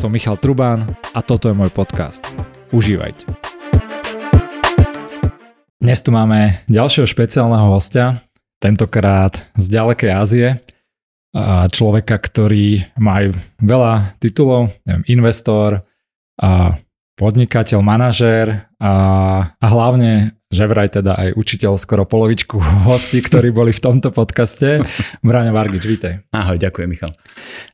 som Michal Trubán a toto je môj podcast. Užívajte. Dnes tu máme ďalšieho špeciálneho hostia, tentokrát z ďalekej Ázie, človeka, ktorý má aj veľa titulov, neviem, investor, a podnikateľ, manažér a, a hlavne že vraj teda aj učiteľ skoro polovičku hostí, ktorí boli v tomto podcaste. Braňa Vargič, vítaj. Ahoj, ďakujem Michal.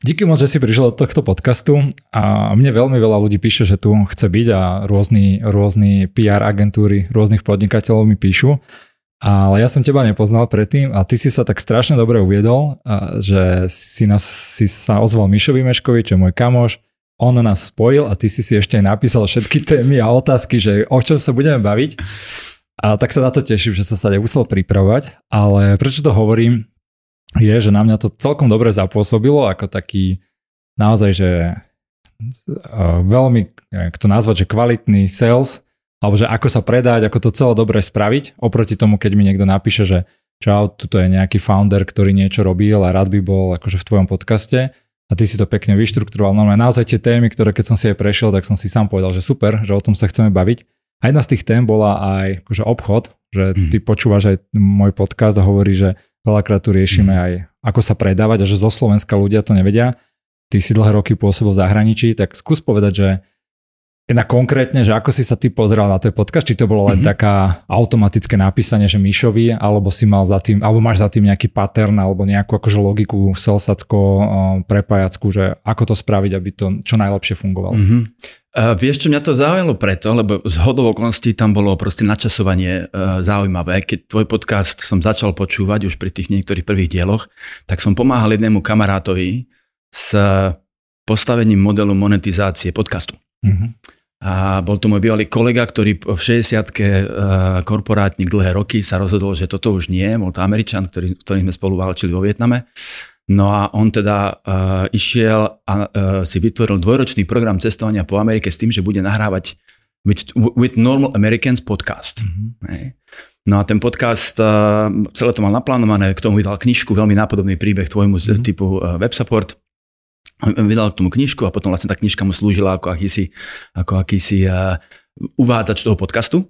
Díky moc, že si prišiel do tohto podcastu a mne veľmi veľa ľudí píše, že tu chce byť a rôzni, rôzni PR agentúry rôznych podnikateľov mi píšu. Ale ja som teba nepoznal predtým a ty si sa tak strašne dobre uviedol, že si, nás, si sa ozval Mišovi Meškovi, čo je môj kamoš, on nás spojil a ty si si ešte napísal všetky témy a otázky, že o čom sa budeme baviť. A tak sa na to teším, že som sa nemusel pripravovať, ale prečo to hovorím, je, že na mňa to celkom dobre zapôsobilo ako taký naozaj, že veľmi, jak to nazvať, že kvalitný sales, alebo že ako sa predať, ako to celé dobre spraviť, oproti tomu, keď mi niekto napíše, že čau, tuto je nejaký founder, ktorý niečo robil a rád by bol akože v tvojom podcaste a ty si to pekne vyštruktúroval. No naozaj tie témy, ktoré keď som si aj prešiel, tak som si sám povedal, že super, že o tom sa chceme baviť. A jedna z tých tém bola aj akože obchod, že mm. ty počúvaš aj môj podcast a hovorí, že veľakrát tu riešime mm. aj ako sa predávať a že zo Slovenska ľudia to nevedia. Ty si dlhé roky pôsobil v zahraničí, tak skús povedať, že Jedna konkrétne, že ako si sa ty pozeral na ten podcast, či to bolo len mm-hmm. taká automatické napísanie, že Mišovi, alebo si mal za tým, alebo máš za tým nejaký pattern, alebo nejakú akože logiku selsacko prepájacku, že ako to spraviť, aby to čo najlepšie fungovalo. Mm-hmm. Uh, vieš čo, mňa to zaujalo preto, lebo z hodov okolností tam bolo proste načasovanie uh, zaujímavé. Keď tvoj podcast som začal počúvať už pri tých niektorých prvých dieloch, tak som pomáhal jednému kamarátovi s postavením modelu monetizácie podcastu. Mm-hmm. A bol to môj bývalý kolega, ktorý v 60-ke uh, korporátnik dlhé roky sa rozhodol, že toto už nie, bol to Američan, ktorý, ktorý sme spolu válčili vo Vietname. No a on teda uh, išiel a uh, si vytvoril dvojročný program cestovania po Amerike s tým, že bude nahrávať with, with Normal Americans podcast. Mm-hmm. No a ten podcast, uh, celé to mal naplánované, k tomu vydal knižku, veľmi nápodobný príbeh tvojmu mm-hmm. typu uh, web support vydal k tomu knižku a potom vlastne tá knižka mu slúžila ako akýsi, ako akýsi uh, uvádzač toho podcastu.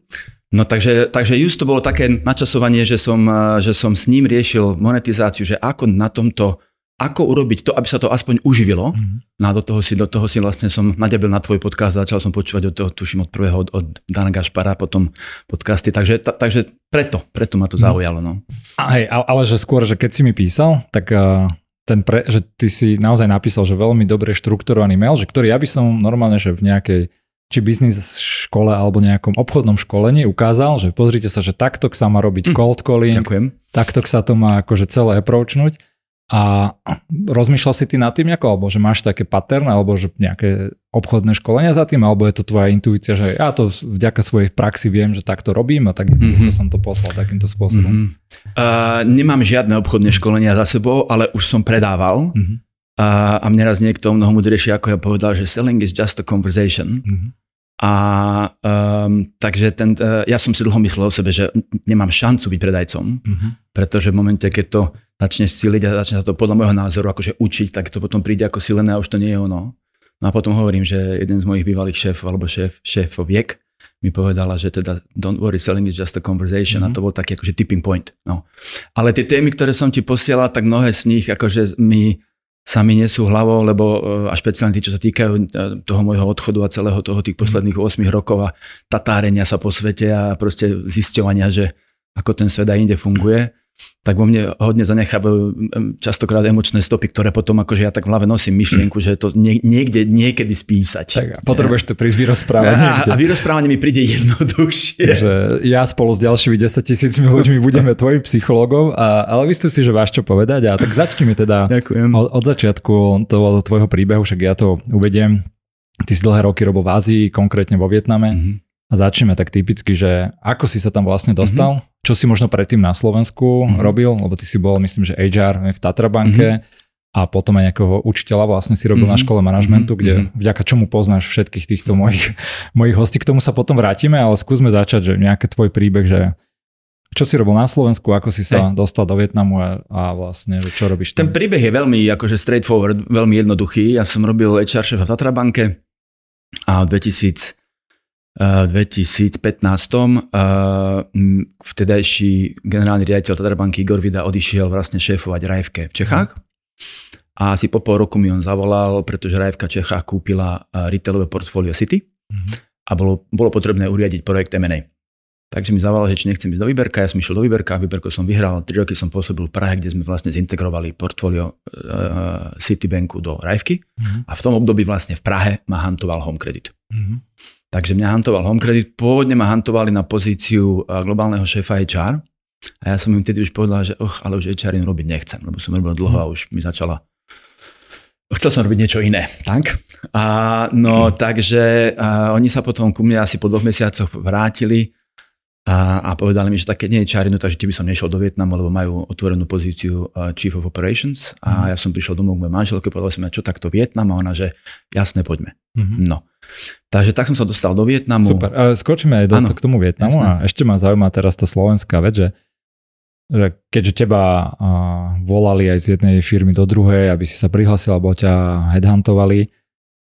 No takže, takže just to bolo také načasovanie, že som, že som s ním riešil monetizáciu, že ako na tomto, ako urobiť to, aby sa to aspoň uživilo. Mm-hmm. No a do toho si, do toho si vlastne som nadebil na tvoj podcast, začal som počúvať od toho, tuším od prvého, od, od Dana Gašpara, potom podcasty, takže, ta, takže preto, preto ma to mhm. zaujalo. No. A hej, ale že skôr, že keď si mi písal, tak uh ten pre, že ty si naozaj napísal, že veľmi dobre štrukturovaný mail, že ktorý ja by som normálne, že v nejakej či biznis škole alebo nejakom obchodnom školení ukázal, že pozrite sa, že takto sa má robiť hm. cold calling, Ďakujem. takto sa to má akože celé approachnúť a rozmýšľal si ty nad tým nejako, alebo že máš také pattern, alebo že nejaké obchodné školenia za tým, alebo je to tvoja intuícia, že ja to vďaka svojej praxi viem, že takto robím a tak mm-hmm. som to poslal takýmto spôsobom. Mm-hmm. Uh, nemám žiadne obchodné školenia za sebou, ale už som predával mm-hmm. uh, a mne raz niekto mnoho mudrejšie ako ja povedal, že selling is just a conversation. Mm-hmm. A um, takže ten, uh, ja som si dlho myslel o sebe, že nemám šancu byť predajcom, mm-hmm. pretože v momente, keď to začneš siliť a začne sa to podľa môjho názoru akože učiť, tak to potom príde ako silené a už to nie je ono. No a potom hovorím, že jeden z mojich bývalých šéfov alebo šéf, šéfoviek mi povedala, že teda don't worry, selling is just a conversation mm-hmm. a mhm. to bol taký akože tipping point. No. Ale tie témy, ktoré som ti posielal, tak mnohé z nich akože mi sami nesú hlavou, lebo e, a špeciálne tí, čo sa týkajú e, toho môjho odchodu a celého toho tých posledných 8 rokov a tatárenia sa po svete a proste zisťovania, že ako ten svet aj inde funguje, tak vo mne hodne zanechávajú častokrát emočné stopy, ktoré potom akože ja tak v hlave nosím myšlienku, že to nie, niekde, niekedy spísať. Tak a potrebuješ to prísť vyrozprávať. A, a vyrozprávanie mi príde jednoduchšie. Že ja spolu s ďalšími 10 tisícmi ľuďmi budeme tvojim psychologom, a, ale myslím si, že máš čo povedať. A tak začneme teda Ďakujem. Od, od začiatku toho tvojho príbehu, však ja to uvediem. Ty si dlhé roky robil v Ázii, konkrétne vo Vietname. Mm-hmm a začneme tak typicky, že ako si sa tam vlastne dostal, mm-hmm. čo si možno predtým na Slovensku mm-hmm. robil, lebo ty si bol, myslím, že HR v Tatrabanke mm-hmm. a potom aj nejakého učiteľa vlastne si robil mm-hmm. na škole manažmentu, mm-hmm. kde mhm. vďaka čomu poznáš všetkých týchto mojich, mojich hostí. K tomu sa potom vrátime, ale skúsme začať, že nejaký tvoj príbeh, že čo si robil na Slovensku, ako si sa hey. dostal do Vietnamu a, a vlastne, že čo robíš tam? Ten príbeh je veľmi akože straightforward, veľmi jednoduchý. Ja som robil HR šéf v Tatrabanke a v 2000, uh, 2015 uh, vtedajší generálny riaditeľ Tatrabanky Igor Vida odišiel vlastne šéfovať Rajvke v Čechách. A asi po pol roku mi on zavolal, pretože Rajvka v Čechách kúpila retailové portfólio City mm-hmm. a bolo, bolo potrebné uriadiť projekt M&A. Takže mi zavolal, že či nechcem ísť do Výberka, ja som išiel do Výberka, Výberko som vyhral, 3 roky som pôsobil v Prahe, kde sme vlastne zintegrovali portfólio uh, Citibanku do Rajvky mm-hmm. a v tom období vlastne v Prahe ma hantoval Home Credit. Mm-hmm. Takže mňa hantoval Home Credit, pôvodne ma hantovali na pozíciu globálneho šéfa HR a ja som im vtedy už povedal, že och, ale už HR robiť nechcem, lebo som robil dlho a už mi začala Chcel som robiť niečo iné, tak? A, no, mm. takže a, oni sa potom ku mne asi po dvoch mesiacoch vrátili a, a povedali mi, že také nie je čarino, takže by som nešiel do Vietnamu, lebo majú otvorenú pozíciu uh, Chief of Operations a mm. ja som prišiel domov k mojej manželke, povedal som, čo takto Vietnam a ona, že jasne, poďme. Mm-hmm. No. Takže tak som sa dostal do Vietnamu. Super, ale skočíme aj do, ano, k tomu Vietnamu jasné. a ešte ma zaujíma teraz tá slovenská vec, že, že keďže teba uh, volali aj z jednej firmy do druhej, aby si sa prihlasil, alebo ťa headhuntovali,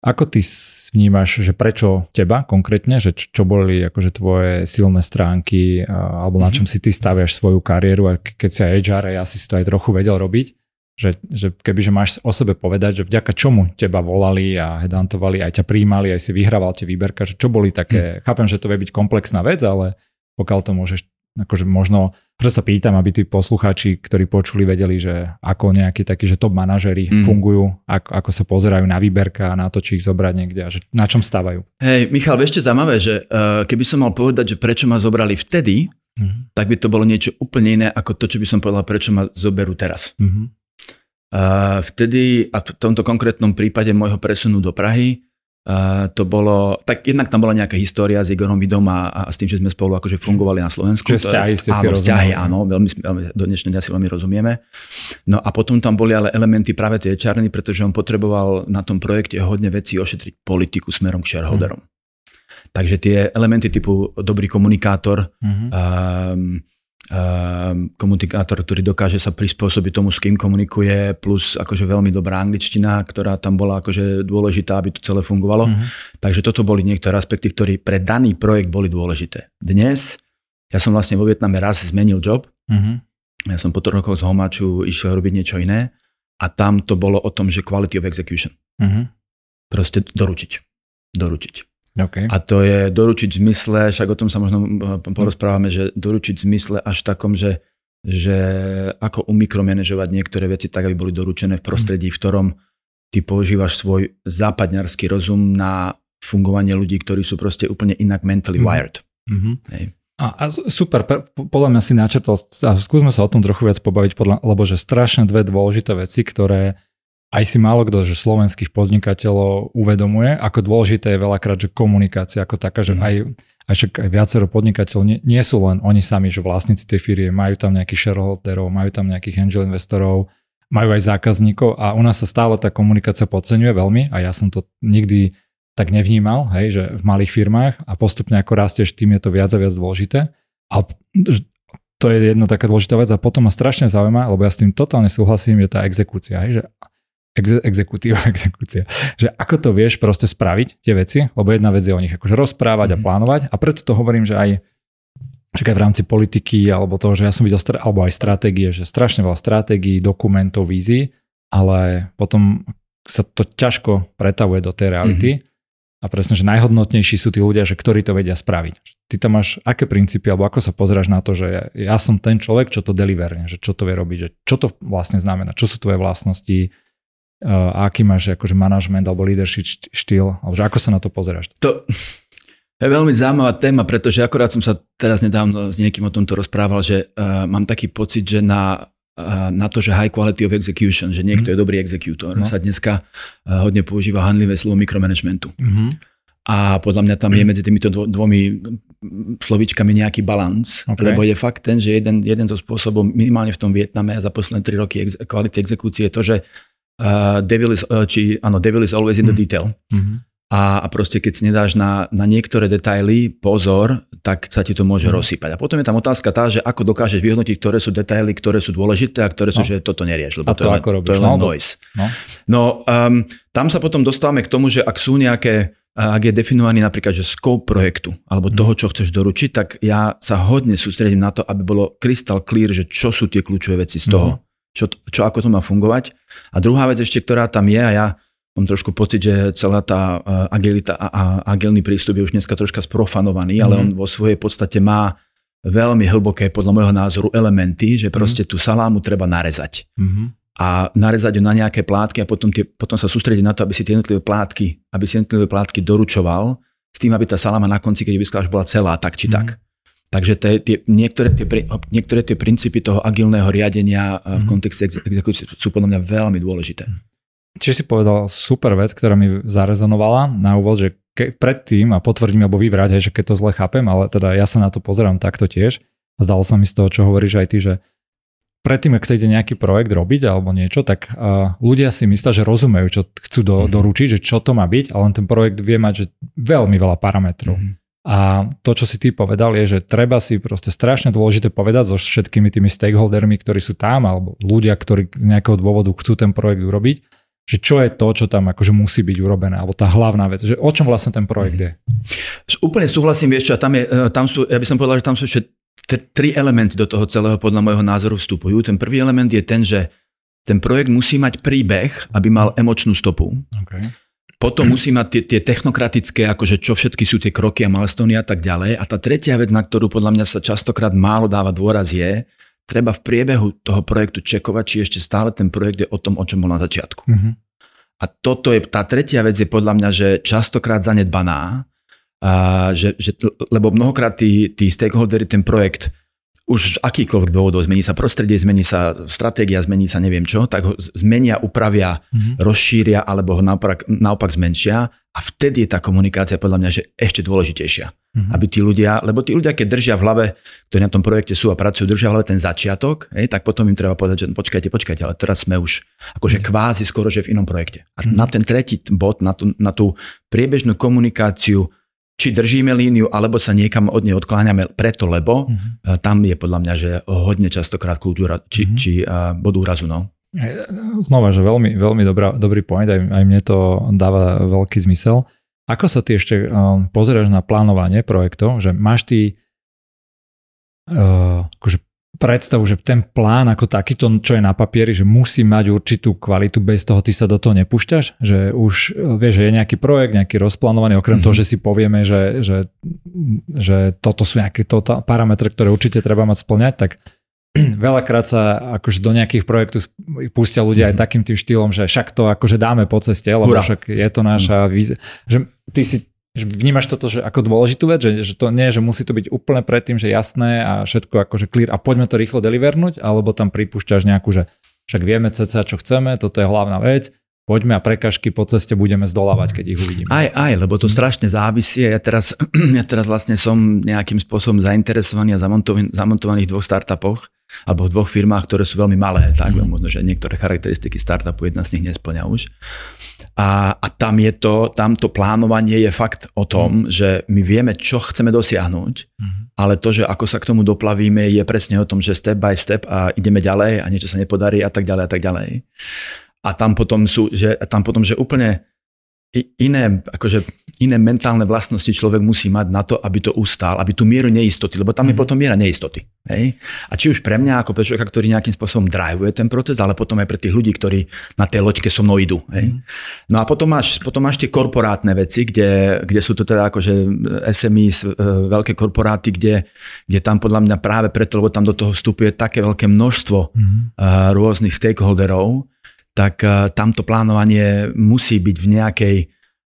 ako ty vnímaš, že prečo teba konkrétne, že čo, čo boli akože tvoje silné stránky alebo na mhm. čom si ty staviaš svoju kariéru a keď si aj HR, ja si to aj trochu vedel robiť, že, že kebyže máš o sebe povedať, že vďaka čomu teba volali a hedantovali, aj ťa príjmali, aj si vyhrával tie výberka, že čo boli také, hmm. chápem, že to vie byť komplexná vec, ale pokiaľ to môžeš akože možno, preto sa pýtam, aby tí poslucháči, ktorí počuli, vedeli, že ako nejakí takí, že top manažery mm. fungujú, ako, ako sa pozerajú na výberka a na to, či ich zobrať niekde a že na čom stávajú. Hej, Michal, ešte zaujímavé, že uh, keby som mal povedať, že prečo ma zobrali vtedy, mm. tak by to bolo niečo úplne iné ako to, čo by som povedal, prečo ma zoberú teraz. Mm-hmm. Vtedy, a v tomto konkrétnom prípade môjho presunu do Prahy, Uh, to bolo, tak jednak tam bola nejaká história s Igorom Vidom a, a s tým, že sme spolu akože fungovali na Slovensku. Čiže vzťahy ste áno, si vzťahy, áno, veľmi, veľmi, do dnešného dňa si veľmi rozumieme. No a potom tam boli ale elementy práve tie čarny, pretože on potreboval na tom projekte hodne veci ošetriť politiku smerom k shareholderom. Mm. Takže tie elementy typu dobrý komunikátor, mm-hmm. um, komunikátor, ktorý dokáže sa prispôsobiť tomu, s kým komunikuje, plus akože veľmi dobrá angličtina, ktorá tam bola akože dôležitá, aby to celé fungovalo. Mm-hmm. Takže toto boli niektoré aspekty, ktoré pre daný projekt boli dôležité. Dnes, ja som vlastne vo Vietname raz zmenil job, mm-hmm. ja som po troch rokoch z Homaču išiel robiť niečo iné a tam to bolo o tom, že quality of execution. Mm-hmm. Proste doručiť. Doručiť. Okay. A to je doručiť v zmysle, však o tom sa možno eh, porozprávame, že doručiť v zmysle až takom, že, že ako umikromanežovať niektoré veci tak, aby boli doručené v prostredí, v ktorom ty používaš svoj západňarský rozum na fungovanie ľudí, ktorí sú proste úplne inak mentally mm-hmm. wired. Mm-hmm. Hej. A, a super, podľa mňa si načetol, a skúsme sa o tom trochu viac pobaviť, podľa, lebo že strašne dve dôležité veci, ktoré aj si málo kto, že slovenských podnikateľov uvedomuje, ako dôležité je veľakrát, že komunikácia ako taká, že mm. aj, aj, však aj viacero podnikateľov nie, nie sú len oni sami, že vlastníci tej firmy, majú tam nejakých shareholderov, majú tam nejakých angel investorov, majú aj zákazníkov a u nás sa stále tá komunikácia podceňuje veľmi a ja som to nikdy tak nevnímal, hej, že v malých firmách a postupne ako rastieš, tým je to viac a viac dôležité. A to je jedna taká dôležitá vec a potom ma strašne zaujíma, lebo ja s tým totálne súhlasím, je tá exekúcia, hej, že ex- exekutíva, exekúcia. Že ako to vieš proste spraviť, tie veci, lebo jedna vec je o nich akože rozprávať mm-hmm. a mhm. plánovať a preto to hovorím, že aj že aj v rámci politiky alebo toho, že ja som videl, alebo aj stratégie, že strašne veľa stratégií, dokumentov, vízií, ale potom sa to ťažko pretavuje do tej reality mm-hmm. a presne, že najhodnotnejší sú tí ľudia, že ktorí to vedia spraviť. Ty tam máš aké princípy, alebo ako sa pozráš na to, že ja, ja som ten človek, čo to deliverne, že čo to vie robiť, že čo to vlastne znamená, čo sú tvoje vlastnosti, a aký máš akože manažment alebo leadership štýl, alebo ako sa na to pozeráš? To je veľmi zaujímavá téma, pretože akorát som sa teraz nedávno s niekým o tomto rozprával, že uh, mám taký pocit, že na, uh, na to, že high quality of execution, že niekto mm. je dobrý executor, no. sa dneska uh, hodne používa handlivé slovo mikromanagementu. Mm-hmm. A podľa mňa tam je medzi týmito dvo, dvomi slovičkami nejaký balans, okay. lebo je fakt ten, že jeden, jeden zo spôsobov minimálne v tom Vietname a za posledné tri roky ex, kvality exekúcie je to, že uh, devil is, uh, či, áno, devil is always in the mhm. detail. Mm-hmm. a, a proste keď si nedáš na, na niektoré detaily pozor, tak sa ti to môže mm. rozsýpať. A potom je tam otázka tá, že ako dokážeš vyhodnotiť, ktoré sú detaily, ktoré sú dôležité a ktoré sú, no. že toto nerieš, lebo a to, to, je, ako robíš? to je len no, noise. No, no um, tam sa potom dostávame k tomu, že ak sú nejaké ak je definovaný napríklad, že scope projektu alebo toho, čo chceš doručiť, tak ja sa hodne sústredím na to, aby bolo crystal clear, že čo sú tie kľúčové veci z toho, čo, čo ako to má fungovať. A druhá vec ešte, ktorá tam je, a ja mám trošku pocit, že celá tá uh, agilita a, a agilný prístup je už dneska troška sprofanovaný, mm. ale mhm. on vo svojej podstate má veľmi hlboké, podľa môjho názoru, elementy, že proste mm. tú salámu treba narezať. Mm-hmm. A narezať ju na nejaké plátky a potom, tie, potom sa sústrediť na to, aby si tie jednotlivé plátky, aby si jednotlivé plátky doručoval, s tým, aby tá saláma na konci, keď by bola celá, tak či mm. tak. Takže tie, tie, niektoré, tie, niektoré tie princípy toho agilného riadenia mm. v mhm. kontexte exekúcie sú podľa mňa veľmi dôležité. Čiže si povedal super vec, ktorá mi zarezonovala na úvod, že ke, predtým, a potvrdím alebo vyvrať, že keď to zle chápem, ale teda ja sa na to pozerám takto tiež, a zdalo sa mi z toho, čo hovoríš aj ty, že predtým, ak ide nejaký projekt robiť alebo niečo, tak uh, ľudia si myslia, že rozumejú, čo chcú do, mm-hmm. doručiť, že čo to má byť, ale ten projekt vie mať že veľmi veľa parametrov. Mm-hmm. A to, čo si ty povedal, je, že treba si proste strašne dôležité povedať so všetkými tými stakeholdermi, ktorí sú tam, alebo ľudia, ktorí z nejakého dôvodu chcú ten projekt urobiť, že čo je to, čo tam akože musí byť urobené, alebo tá hlavná vec, že o čom vlastne ten projekt je. Úplne súhlasím, vieš čo, tam, je, e, tam sú, ja by som povedal, že tam sú ešte tri elementy do toho celého podľa môjho názoru vstupujú. Ten prvý element je ten, že ten projekt musí mať príbeh, aby mal emočnú stopu. Okay. Potom musí mať tie, tie technokratické, akože čo všetky sú tie kroky a milestone a tak ďalej. A tá tretia vec, na ktorú podľa mňa sa častokrát málo dáva dôraz je, treba v priebehu toho projektu čekovať, či ešte stále ten projekt je o tom, o čom bol na začiatku. Uh-huh. A toto je, tá tretia vec je podľa mňa, že častokrát zanedbaná, a že, že, lebo mnohokrát tí, tí stakeholdery ten projekt už z akýchkoľvek dôvodov, zmení sa prostredie, zmení sa stratégia, zmení sa neviem čo, tak ho zmenia, upravia, mm-hmm. rozšíria alebo ho naopak, naopak zmenšia a vtedy je tá komunikácia podľa mňa že ešte dôležitejšia. Mm-hmm. Aby tí ľudia, lebo tí ľudia, keď držia v hlave, ktorí na tom projekte sú a pracujú, držia v hlave ten začiatok, hej, tak potom im treba povedať, že počkajte, počkajte, ale teraz sme už akože mm-hmm. kvázi skoro, že v inom projekte. A mm-hmm. na ten tretí bod, na tú, na tú priebežnú komunikáciu či držíme líniu, alebo sa niekam od nej odkláňame preto, lebo uh-huh. tam je podľa mňa, že hodne častokrát kľúč či, uh-huh. či uh, bod úrazu. No. Znova, že veľmi, veľmi dobrá, dobrý point, aj, aj mne to dáva veľký zmysel. Ako sa ty ešte um, pozeráš na plánovanie projektov, že máš ty uh, akože predstavu, že ten plán ako takýto, čo je na papieri, že musí mať určitú kvalitu, bez toho ty sa do toho nepúšťaš, že už vieš, že je nejaký projekt, nejaký rozplánovaný, okrem mm-hmm. toho, že si povieme, že, že, že toto sú nejaké to, parametre, ktoré určite treba mať splňať, tak veľakrát sa akože do nejakých projektov pustia ľudia mm-hmm. aj takým tým štýlom, že však to akože dáme po ceste, lebo Hura. však je to naša mm. vízia. Že ty si Vnímaš toto že ako dôležitú vec, že, že to nie, že musí to byť úplne predtým, že jasné a všetko akože clear a poďme to rýchlo delivernúť, alebo tam pripúšťaš nejakú, že však vieme cca čo chceme, toto je hlavná vec, poďme a prekažky po ceste budeme zdolávať, keď ich uvidíme. Aj, aj, lebo to strašne závisí. Ja teraz, ja teraz vlastne som nejakým spôsobom zainteresovaný a zamontovaný, v dvoch startupoch, alebo v dvoch firmách, ktoré sú veľmi malé, tak mm. možno, že niektoré charakteristiky startupu jedna z nich nesplňa už. A, a tam je to, tam to plánovanie je fakt o tom, mm. že my vieme, čo chceme dosiahnuť, mm. ale to, že ako sa k tomu doplavíme, je presne o tom, že step by step a ideme ďalej a niečo sa nepodarí a tak ďalej a tak ďalej. A tam potom sú, že, tam potom, že úplne iné, akože iné mentálne vlastnosti človek musí mať na to, aby to ustál, aby tú mieru neistoty, lebo tam je mhm. potom miera neistoty. Hej? A či už pre mňa ako pre človeka, ktorý nejakým spôsobom drivuje ten proces, ale potom aj pre tých ľudí, ktorí na tej loďke so mnou idú. Hej? Mm. No a potom máš, potom máš tie korporátne veci, kde, kde sú to teda akože SMI, e, veľké korporáty, kde, kde tam podľa mňa práve preto, lebo tam do toho vstupuje také veľké množstvo mm. rôznych stakeholderov, tak uh, tamto plánovanie musí byť v nejakej,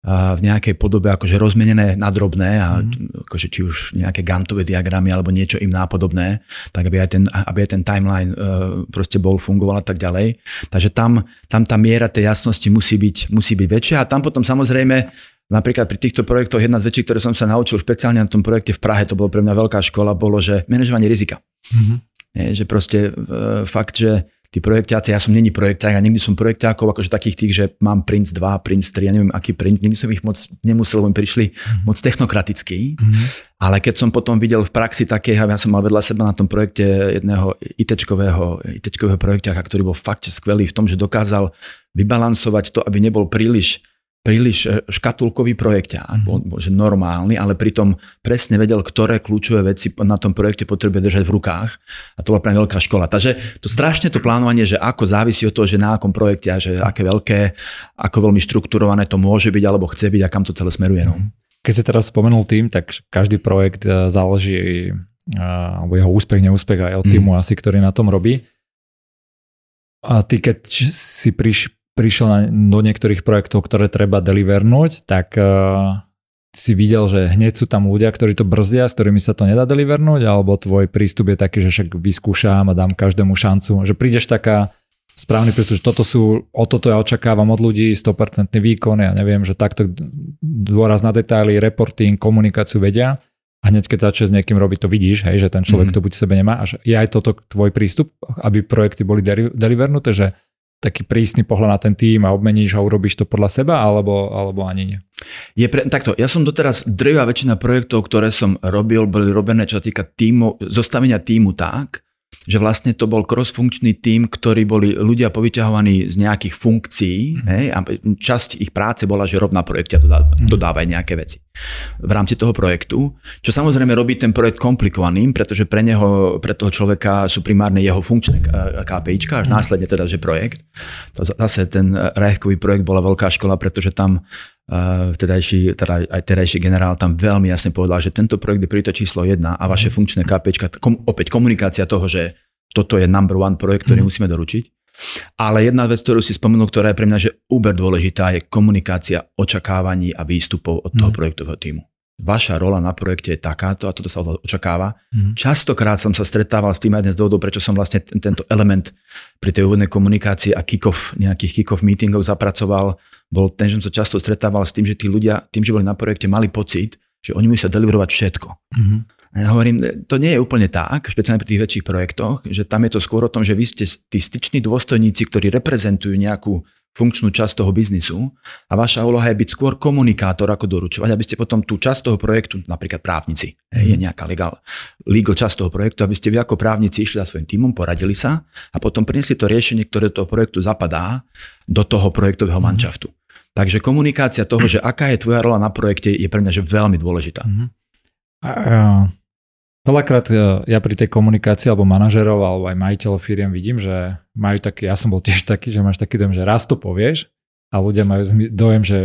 uh, v nejakej podobe akože rozmenené na drobné a mm. akože či už nejaké gantové diagramy alebo niečo im nápodobné, tak aby aj ten, aby aj ten timeline uh, proste bol, fungoval a tak ďalej. Takže tam, tam tá miera tej jasnosti musí byť, musí byť väčšia a tam potom samozrejme Napríklad pri týchto projektoch jedna z vecí, ktoré som sa naučil špeciálne na tom projekte v Prahe, to bolo pre mňa veľká škola, bolo, že manažovanie rizika. Mm-hmm. Je, že proste e, fakt, že tí projekťáci, ja som není projekťák, ja nikdy som projekťákov, akože takých tých, že mám Prince 2, Prince 3, ja neviem aký Prince, nikdy som ich moc nemusel, lebo mi prišli mm-hmm. moc technokratickí, mm-hmm. ale keď som potom videl v praxi také, ja som mal vedľa seba na tom projekte jedného ITčkového, ITčkového projekťáka, ktorý bol fakt skvelý v tom, že dokázal vybalansovať to, aby nebol príliš príliš e, škatulkový projekťák, mm-hmm. že normálny, ale pritom presne vedel, ktoré kľúčové veci na tom projekte potrebuje držať v rukách a to bola pre veľká škola. Takže to strašne to plánovanie, že ako závisí od toho, že na akom projekte a že aké veľké, ako veľmi štrukturované to môže byť alebo chce byť a kam to celé smeruje. No. Mhm. Keď si teraz spomenul tým, tak každý projekt e, záleží e, alebo jeho úspech, neúspech aj od mhm. týmu mm. asi, ktorý na tom robí. A ty keď si priš, prišiel do niektorých projektov, ktoré treba delivernúť, tak uh, si videl, že hneď sú tam ľudia, ktorí to brzdia, s ktorými sa to nedá delivernúť, alebo tvoj prístup je taký, že však vyskúšam a dám každému šancu, že prídeš taká správny prístup, že toto sú, o toto ja očakávam od ľudí, 100% výkon, ja neviem, že takto dôraz na detaily, reporting, komunikáciu vedia. A hneď keď začneš s niekým robiť, to vidíš, hej, že ten človek mm-hmm. to buď sebe nemá. A že je aj toto tvoj prístup, aby projekty boli delivernuté, že taký prísny pohľad na ten tým a obmeníš a urobíš to podľa seba, alebo, alebo ani nie? Je pre, takto, ja som doteraz drvá väčšina projektov, ktoré som robil, boli robené, čo sa týka týmu, zostavenia týmu tak, že vlastne to bol cross-funkčný tím, ktorí boli ľudia povyťahovaní z nejakých funkcií mm. hej, a časť ich práce bola, že rob na projekte a dodávaj nejaké veci v rámci toho projektu, čo samozrejme robí ten projekt komplikovaným, pretože pre neho, pre toho človeka sú primárne jeho funkčné KPIčka, až mm. následne teda, že projekt. Zase ten rajkový projekt bola veľká škola, pretože tam vtedajší, teda aj terajší generál tam veľmi jasne povedal, že tento projekt je priorita číslo jedna a vaše mhm. funkčné KPčka, kom, opäť komunikácia toho, že toto je number one projekt, ktorý mm. musíme doručiť. Ale jedna vec, ktorú si spomenul, ktorá je pre mňa že uber dôležitá, je komunikácia očakávaní a výstupov od toho mm. projektového týmu. Vaša rola na projekte je takáto a toto sa očakáva. Mm. Častokrát som sa stretával s tým aj dnes dôvodov, prečo som vlastne tento element pri tej úvodnej komunikácii a kick-off, nejakých kick-off meetingov zapracoval bol ten, že som sa často stretával s tým, že tí ľudia, tým, že boli na projekte, mali pocit, že oni musia deliverovať všetko. Mm-hmm. Ja hovorím, to nie je úplne tak, špeciálne pri tých väčších projektoch, že tam je to skôr o tom, že vy ste tí styční dôstojníci, ktorí reprezentujú nejakú funkčnú časť toho biznisu a vaša úloha je byť skôr komunikátor ako doručovať, aby ste potom tú časť toho projektu, napríklad právnici, je mhm. nejaká legal, legal časť toho projektu, aby ste vy ako právnici išli za svojím týmom, poradili sa a potom priniesli to riešenie, ktoré do toho projektu zapadá do toho projektového mm. manšaftu. Takže komunikácia toho, že aká je tvoja rola na projekte, je pre mňa že veľmi dôležitá. A, a, veľakrát e, ja pri tej komunikácii alebo manažerov alebo aj majiteľov firiem vidím, že majú taký, ja som bol tiež taký, že máš taký dojem, že raz to povieš a ľudia majú dojem, že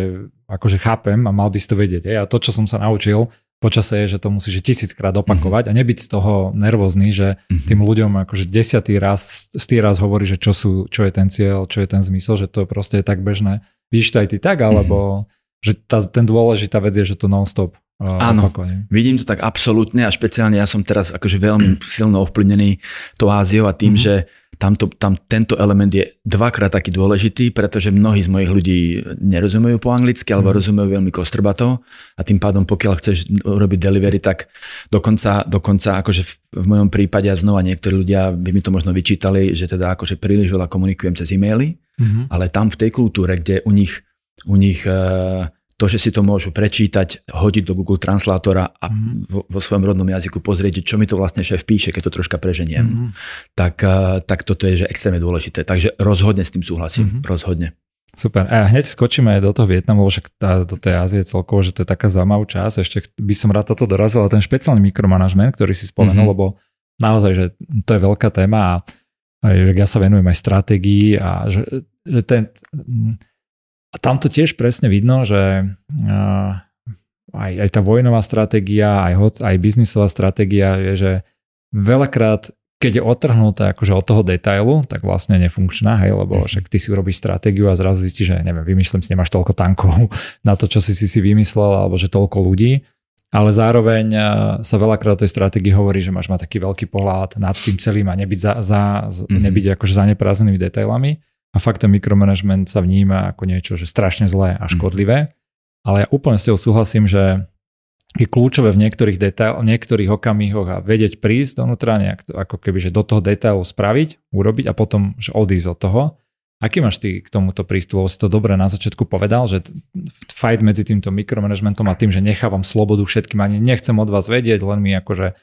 akože chápem a mal by si to vedieť. A to, čo som sa naučil počase je, že to musíš tisíckrát opakovať mm-hmm. a nebyť z toho nervózny, že mm-hmm. tým ľuďom akože desiatý raz, stý raz hovorí, že čo, sú, čo je ten cieľ, čo je ten zmysel, že to proste je tak bežné Vidíš to aj ty tak, alebo mm-hmm. Že tá, ten dôležitá vec je, že to non-stop uh, Áno, opakovane. vidím to tak absolútne a špeciálne ja som teraz akože veľmi silno ovplyvnený tou Áziou a tým, mm-hmm. že tamto, tam tento element je dvakrát taký dôležitý, pretože mnohí z mojich ľudí nerozumejú po anglicky alebo mm. rozumejú veľmi kostrbato a tým pádom pokiaľ chceš urobiť delivery, tak dokonca, dokonca akože v, v mojom prípade a znova niektorí ľudia by mi to možno vyčítali, že teda akože príliš veľa komunikujem cez e-maily, mm-hmm. ale tam v tej kultúre, kde u nich, u nich uh, to, že si to môžu prečítať, hodiť do Google Translátora a mm. vo, vo svojom rodnom jazyku pozrieť, čo mi to vlastne šéf píše, keď to troška preženiem, mm. tak, uh, tak toto je že extrémne dôležité. Takže rozhodne s tým súhlasím, mm. rozhodne. Super. A hneď skočíme aj do toho Vietnamu, lebo však tá, do tej Ázie celkovo, že to je taká zaujímavá časť. Ešte by som rád toto dorazil, ale ten špeciálny mikromanažment, ktorý si spomenul, mm-hmm. lebo naozaj, že to je veľká téma a aj, ja sa venujem aj stratégii a že, že ten, a tam to tiež presne vidno, že aj, aj tá vojnová stratégia, aj, aj biznisová stratégia je, že veľakrát keď je otrhnutá akože od toho detailu, tak vlastne nefunkčná, hej, lebo mhm. však ty si urobíš stratégiu a zrazu zistíš, že neviem, vymýšľam si, nemáš toľko tankov na to, čo si si, si vymyslel, alebo že toľko ľudí, ale zároveň sa veľakrát o tej stratégii hovorí, že máš mať taký veľký pohľad nad tým celým a nebyť, za, za, mm-hmm. nebyť akože zaneprázdnenými detailami. A fakt ten mikromanagement sa vníma ako niečo, že strašne zlé a mhm. škodlivé. Ale ja úplne s tebou súhlasím, že je kľúčové v niektorých, detail, niektorých okamihoch a vedieť prísť donútra, nejak ako keby, že do toho detailu spraviť, urobiť a potom že odísť od toho. Aký máš ty k tomuto prístupu? Si to dobre na začiatku povedal, že fight medzi týmto mikromanagementom a tým, že nechávam slobodu všetkým, ani nechcem od vás vedieť, len mi akože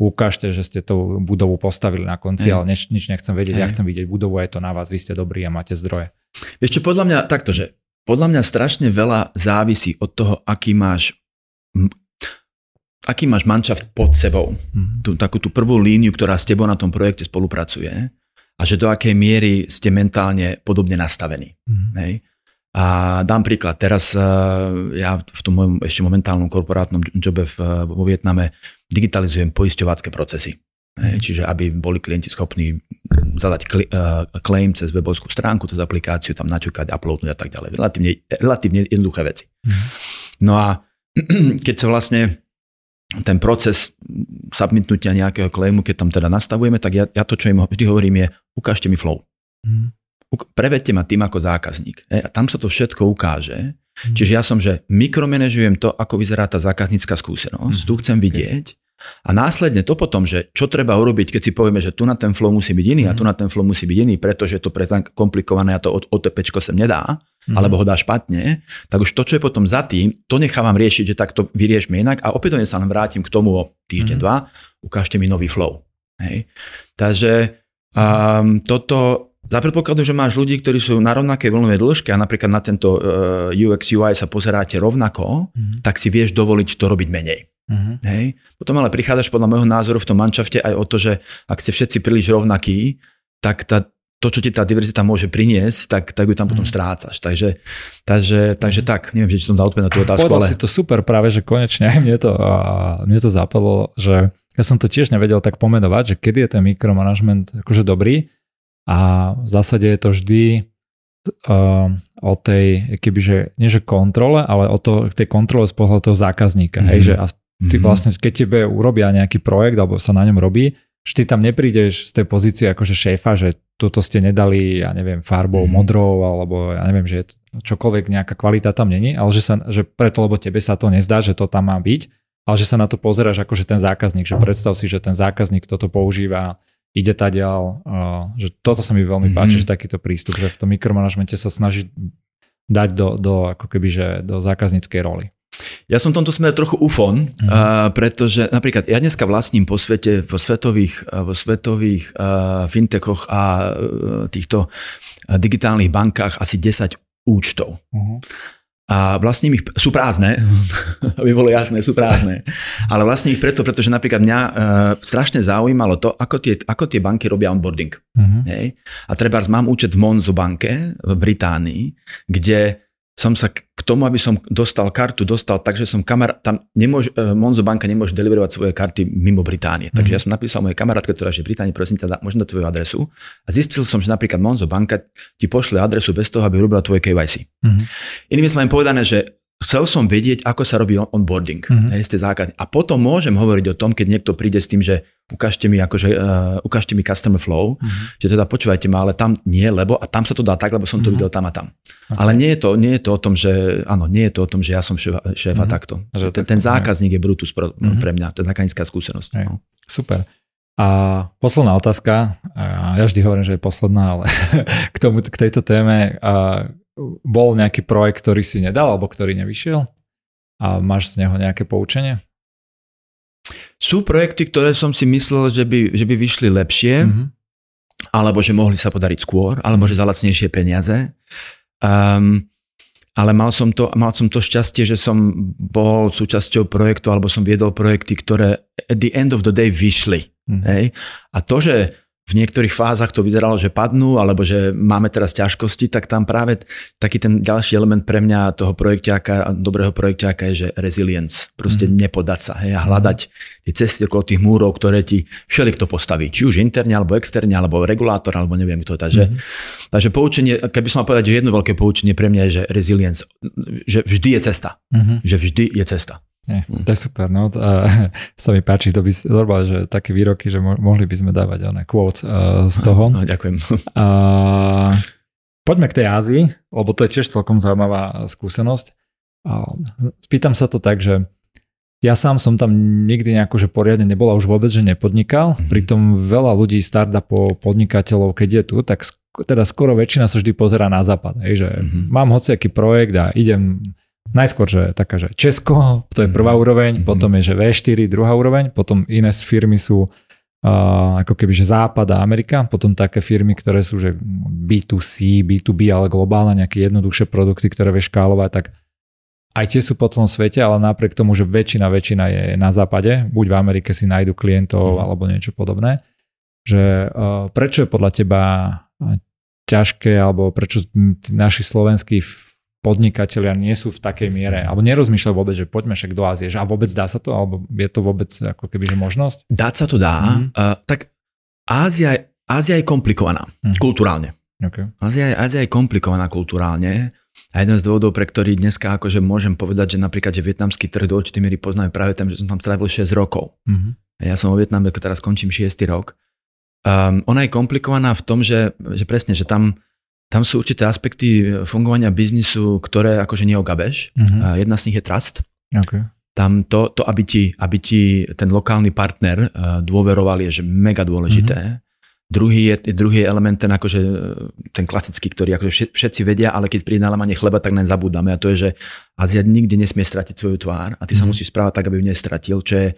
ukážte, že ste tú budovu postavili na konci, Hej. ale nič, nič nechcem vedieť, Hej. ja chcem vidieť budovu, je to na vás, vy ste dobrí a máte zdroje. Vieš čo, podľa mňa takto, že podľa mňa strašne veľa závisí od toho, aký máš aký máš manšaft pod sebou. Mm-hmm. Tú, takú tú prvú líniu, ktorá s tebou na tom projekte spolupracuje a že do akej miery ste mentálne podobne nastavení. Mm-hmm. Hej? A dám príklad, teraz ja v tom mojom ešte momentálnom korporátnom jobe v, vo Vietname digitalizujem poisťovacké procesy. Hej, mhm. čiže aby boli klienti schopní zadať claim cez webovskú stránku, cez aplikáciu, tam naťukať, uploadnúť a tak ďalej. Relatívne, relatívne jednoduché veci. Mm. No a keď sa vlastne ten proces submitnutia nejakého claimu, keď tam teda nastavujeme, tak ja, ja to, čo im vždy hovorím je, ukážte mi flow. Mm. Prevedte ma tým ako zákazník. Hej, a tam sa to všetko ukáže. Mm. Čiže ja som, že mikromanežujem to, ako vyzerá tá zákaznícka skúsenosť. Mm. Tu chcem vidieť. A následne to potom, že čo treba urobiť, keď si povieme, že tu na ten flow musí byť iný mm. a tu na ten flow musí byť iný, pretože to pre tak komplikované a to OTP sem nedá, mm. alebo ho dá špatne, tak už to, čo je potom za tým, to nechávam riešiť, že takto vyriešme inak a opätovne sa len vrátim k tomu o týždeň, mm. dva, ukážte mi nový flow. Hej. Takže um, toto za predpokladu, že máš ľudí, ktorí sú na rovnakej vlnovej dĺžke a napríklad na tento uh, UX UI sa pozeráte rovnako, mm. tak si vieš dovoliť to robiť menej. Uh-huh. Hej. Potom ale prichádzaš podľa môjho názoru v tom manšafte aj o to, že ak ste všetci príliš rovnakí, tak tá, to, čo ti tá diverzita môže priniesť, tak, tak ju tam potom uh-huh. strácaš. Takže, takže, takže uh-huh. tak, neviem, či som dal odpoveď na tú otázku. Povedal ale... si to super práve, že konečne aj mne to, a mne to zapalo, že ja som to tiež nevedel tak pomenovať, že kedy je ten mikromanagement akože dobrý a v zásade je to vždy uh, o tej, kebyže, nie že kontrole, ale o to, tej kontrole z pohľadu toho zákazníka. Mm-hmm. Hej, že a Ty mm-hmm. vlastne, keď tebe urobia nejaký projekt alebo sa na ňom robí, že ty tam neprídeš z tej pozície akože šéfa, že toto ste nedali, ja neviem, farbou mm-hmm. modrou, alebo ja neviem, že čokoľvek nejaká kvalita tam není, ale že, sa, že preto, lebo tebe sa to nezdá, že to tam má byť, ale že sa na to pozeráš ako že ten zákazník, že predstav si, že ten zákazník toto používa, ide ďal, že toto sa mi veľmi mm-hmm. páči, že takýto prístup, že v tom mikromanažmente sa snaží dať do, do ako keby, že do zákazníckej roli. Ja som v tomto smere trochu ufon, mm. uh, pretože napríklad ja dneska vlastním po svete, vo svetových, vo svetových uh, fintechoch a uh, týchto digitálnych bankách asi 10 účtov. Uh-huh. A vlastním ich, sú prázdne, aby bolo jasné, sú prázdne. Ale vlastním ich preto, pretože napríklad mňa uh, strašne zaujímalo to, ako tie, ako tie banky robia onboarding. Uh-huh. Hej? A treba mám účet v Monzo banke v Británii, kde som sa tomu, aby som dostal kartu, dostal tak, že som kamar, tam nemôže, e, Monzo banka nemôže deliverovať svoje karty mimo Británie. Mm. Takže ja som napísal mojej kamarátke, ktorá je v Británii, prosím ťa, možno tvoju adresu. A zistil som, že napríklad Monzo banka ti pošle adresu bez toho, aby robila tvoje KYC. Mm. Inými slovami povedané, že chcel som vedieť, ako sa robí onboarding mm-hmm. hej, z tej základne. A potom môžem hovoriť o tom, keď niekto príde s tým, že ukážte mi, akože, uh, ukážte mi customer flow, mm-hmm. že teda počúvajte ma, ale tam nie, lebo a tam sa to dá tak, lebo som to mm-hmm. videl tam a tam. Okay. Ale nie je, to, nie je to o tom, že áno, nie je to o tom, že ja som šéf, šéfa mm-hmm. takto. Že ten, ten zákazník je Brutus pre, mm-hmm. pre mňa, to je zákaznícká skúsenosť. No. Super. A posledná otázka, ja vždy hovorím, že je posledná, ale k, tomu, k tejto téme, bol nejaký projekt, ktorý si nedal alebo ktorý nevyšiel? A máš z neho nejaké poučenie? Sú projekty, ktoré som si myslel, že by, že by vyšli lepšie, mm-hmm. alebo že mohli sa podariť skôr, alebo že za lacnejšie peniaze. Um, ale mal som, to, mal som to šťastie, že som bol súčasťou projektu, alebo som viedol projekty, ktoré at the end of the day vyšli. Mm-hmm. Hej? A to, že v niektorých fázach to vyzeralo, že padnú, alebo že máme teraz ťažkosti, tak tam práve taký ten ďalší element pre mňa toho projekťáka, dobrého projekťáka je, že resilience. Proste mm. nepodať sa hej, a hľadať tie cesty okolo tých múrov, ktoré ti všelik to postaví. Či už interne, alebo externe, alebo regulátor, alebo neviem to. Takže, mm. takže poučenie, keby som mal povedať, že jedno veľké poučenie pre mňa je, že resilience, že vždy je cesta. Mm-hmm. Že vždy je cesta. Nie, hm. to je super, no. A, sa mi páči, to by normálne, že také výroky, že mohli by sme dávať oné quotes uh, z toho. No, ďakujem. A, poďme k tej Ázii, lebo to je tiež celkom zaujímavá skúsenosť. A, spýtam sa to tak, že ja sám som tam nikdy nejako, že poriadne nebola, už vôbec, že nepodnikal. Mm-hmm. Pritom veľa ľudí, startupov, podnikateľov, keď je tu, tak sk- teda skoro väčšina sa vždy pozera na západ. Hej, že mm-hmm. mám hociaký projekt a idem najskôr, že taká, že Česko, to je prvá mm-hmm. úroveň, mm-hmm. potom je, že V4, druhá úroveň, potom iné firmy sú uh, ako keby, že Západ a Amerika, potom také firmy, ktoré sú, že B2C, B2B, ale globálne nejaké jednoduchšie produkty, ktoré vieš škálovať, tak aj tie sú po celom svete, ale napriek tomu, že väčšina, väčšina je na západe, buď v Amerike si nájdu klientov mm. alebo niečo podobné, že uh, prečo je podľa teba ťažké, alebo prečo naši slovenskí podnikatelia nie sú v takej miere, alebo nerozmýšľajú vôbec, že poďme však do Ázie, že a vôbec dá sa to, alebo je to vôbec ako keby že možnosť? Dá sa to dá, mm. uh, tak Ázia, Ázia je komplikovaná, mm. kulturálne. Okay. Ázia, Ázia je komplikovaná kulturálne a jeden z dôvodov, pre ktorý dneska akože môžem povedať, že napríklad, že vietnamský trh do určitej miery poznáme práve tam, že som tam strávil 6 rokov. Mm-hmm. Ja som vo Vietname, teraz končím 6. rok. Um, ona je komplikovaná v tom, že, že presne, že tam, tam sú určité aspekty fungovania biznisu, ktoré akože neogabeš. Mm-hmm. Jedna z nich je trust. Okay. Tam to, to aby, ti, aby ti ten lokálny partner uh, dôveroval, je že mega dôležité. Mm-hmm. Druhý je, druhý element ten, akože, ten klasický, ktorý akože všetci vedia, ale keď príde na lamanie chleba, tak naň zabúdame. A to je, že Azia nikdy nesmie stratiť svoju tvár a ty mm. sa mhm. musíš správať tak, aby ju nestratil, čo je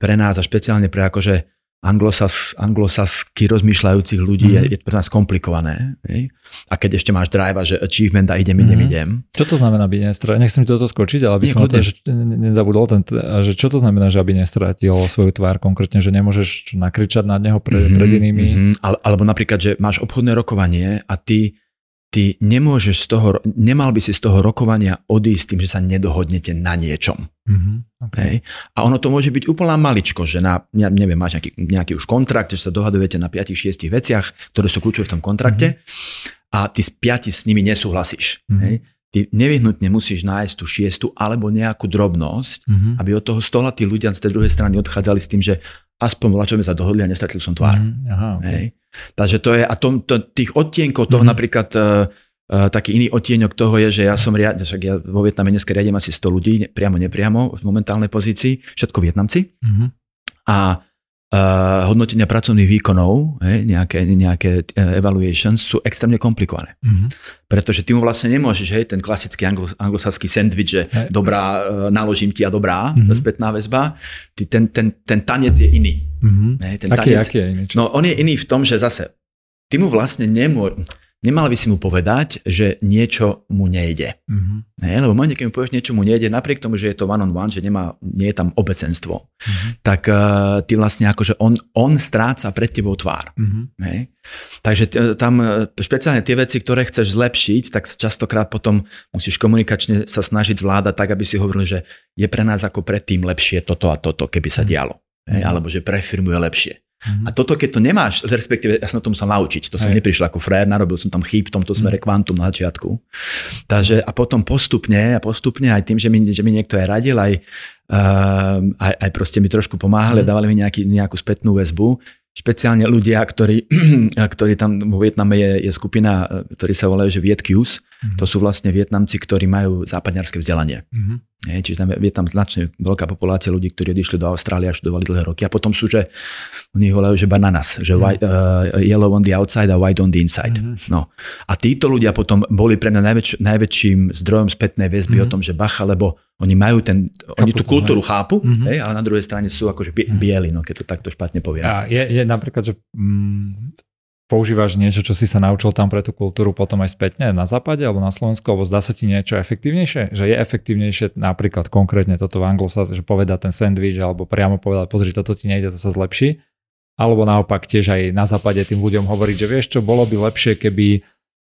pre nás a špeciálne pre akože anglosas, anglosasky rozmýšľajúcich ľudí mm-hmm. je, je pre nás komplikované. Ne? A keď ešte máš drive, že achievement a idem, idem, mm-hmm. idem. Čo to znamená, aby nestratil? Nechcem ti toto skočiť, ale aby Nie, som to, že nezabudol. Ten, že čo to znamená, že aby nestratil svoju tvár konkrétne, že nemôžeš nakričať nad neho pred, mm-hmm, pred inými? Mm-hmm. Ale, alebo napríklad, že máš obchodné rokovanie a ty ty nemôžeš z toho, nemal by si z toho rokovania odísť tým, že sa nedohodnete na niečom. Mm-hmm, okay. Hej? A ono to môže byť úplná maličko, že na, ja neviem, máš nejaký, nejaký už kontrakt, že sa dohadujete na 5-6 veciach, ktoré sú kľúčové v tom kontrakte mm-hmm. a ty z 5 s nimi nesúhlasíš. Mm-hmm. Hej? Ty nevyhnutne musíš nájsť tú šiestu alebo nejakú drobnosť, mm-hmm. aby od toho stola tí ľudia z tej druhej strany odchádzali s tým, že aspoň voľa, čo sme sa dohodli a nestratil som tvár. Mm-hmm. Aha, okay. Hej? Takže to je, a to, to, tých odtienkov toho mm-hmm. napríklad, uh, taký iný odtieňok toho je, že ja som riad, však ja vo Vietname dneska riadím asi 100 ľudí, priamo, nepriamo v momentálnej pozícii, všetko Vietnamci. Mm-hmm. A hodnotenia pracovných výkonov, hej, nejaké, nejaké uh, evaluations sú extrémne komplikované. Mm-hmm. Pretože ty mu vlastne nemôžeš, hej, ten klasický anglo, anglosaský sandwich, že hej. dobrá, uh, naložím ti a dobrá, mm-hmm. spätná väzba, ty, ten, ten, ten tanec je iný. Mm-hmm. Hej, ten aký, tanec, aký je iný? Čo? No on je iný v tom, že zase ty mu vlastne nemôžeš nemal by si mu povedať, že niečo mu nejde. Mm-hmm. Ne, lebo momente, keď mu povieš, niečo mu nejde, napriek tomu, že je to one on one, že nemá, nie je tam obecenstvo, mm-hmm. tak uh, ty vlastne akože on, on stráca pred tebou tvár. Mm-hmm. Ne? Takže t- tam eh, špeciálne tie veci, ktoré chceš zlepšiť, tak častokrát potom musíš komunikačne sa snažiť zvládať tak, aby si hovoril, že je pre nás ako predtým lepšie toto a toto, keby sa mhm. dialo. Mm-hmm. Alebo že pre firmu je lepšie. Mm-hmm. A toto, keď to nemáš, respektíve ja som na to musel naučiť, to som Hej. neprišiel ako frér, narobil som tam chýb v tomto smere kvantum na začiatku. Takže a potom postupne a postupne aj tým, že mi, že mi niekto aj radil, aj, uh, aj, aj proste mi trošku pomáhali, mm-hmm. dávali mi nejaký, nejakú spätnú väzbu, špeciálne ľudia, ktorí, ktorí tam vo Vietname je, je skupina, ktorí sa volajú, že Vietkius, mm-hmm. to sú vlastne Vietnamci, ktorí majú západňarské vzdelanie. Mm-hmm. Je, čiže tam je tam značne veľká populácia ľudí, ktorí odišli do Austrálie a študovali dlhé roky. A potom sú, že oni volajú, že bananas, že mm. white, uh, yellow on the outside a white on the inside. Mm. No. A títo ľudia potom boli pre mňa najväč, najväčším zdrojom spätnej väzby mm. o tom, že bacha, lebo oni majú ten, chápu, oni tú kultúru hej. chápu, mm-hmm. hej, ale na druhej strane sú akože mhm. bieli, no, keď to takto špatne poviem. A je, je napríklad, že mm, používaš niečo, čo si sa naučil tam pre tú kultúru potom aj spätne na západe alebo na Slovensku, alebo zdá sa ti niečo efektívnejšie? Že je efektívnejšie napríklad konkrétne toto v Anglosa, že povedať ten sandwich alebo priamo povedať, pozri, toto ti nejde, to sa zlepší. Alebo naopak tiež aj na západe tým ľuďom hovoriť, že vieš čo, bolo by lepšie, keby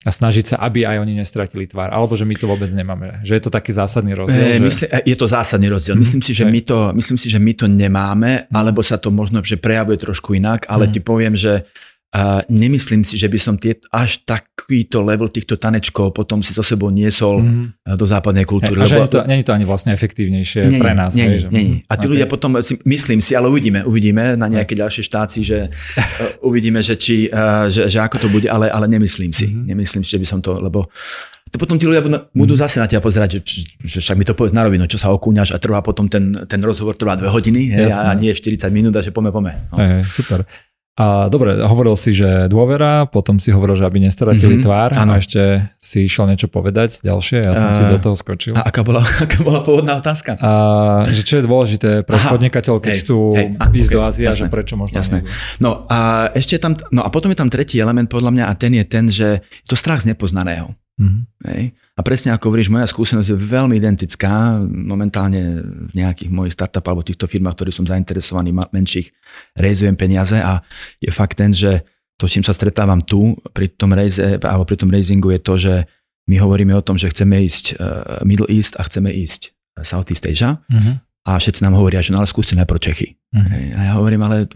a snažiť sa, aby aj oni nestratili tvár. Alebo že my to vôbec nemáme. Že je to taký zásadný rozdiel. E, že... myslím, je to zásadný rozdiel. Mm, myslím, si, že my to, myslím si, že my to nemáme, alebo sa to možno že prejavuje trošku inak, ale mm. ti poviem, že a nemyslím si, že by som tie, až takýto level týchto tanečkov potom si so sebou niesol mm. do západnej kultúry. A že to, nie je to ani vlastne efektívnejšie nie, pre nás. Nie, nie, nie. A tí okay. ľudia potom, si, myslím si, ale uvidíme, uvidíme na nejaké ďalšie štáci, že uh, uvidíme, že, či, uh, že, že ako to bude, ale, ale nemyslím si. Mm-hmm. Nemyslím si, že by som to, lebo to potom tí ľudia budú, budú zase na teba pozerať, že, že však mi to povedz na rovinu, čo sa okúňaš a trvá potom ten, ten rozhovor trvá dve hodiny hej, a nie 40 minút a že pome, pome. No. Hey, super. A dobre, hovoril si, že dôvera, potom si hovoril, že aby nestratili mm-hmm, tvár áno. a ešte si išiel niečo povedať ďalšie, ja som uh, ti do toho skočil. A aká bola, aká bola pôvodná otázka? A, že čo je dôležité pre podnikateľov, keď hej, chcú hej, a, ísť okay, do Ázie, že prečo možno jasné. No a ešte tam, no a potom je tam tretí element podľa mňa a ten je ten, že to strach z nepoznaného. Mm-hmm. Hej. A presne ako hovoríš, moja skúsenosť je veľmi identická. Momentálne v nejakých mojich startup alebo týchto firmách, ktorých som zainteresovaný, menších, rejzujem peniaze a je fakt ten, že to, čím sa stretávam tu pri tom, raise, alebo pri tom raisingu je to, že my hovoríme o tom, že chceme ísť uh, Middle East a chceme ísť Southeast Asia. Mm-hmm. A všetci nám hovoria, že no ale skúste najprv Čechy. Mm-hmm. A ja hovorím, ale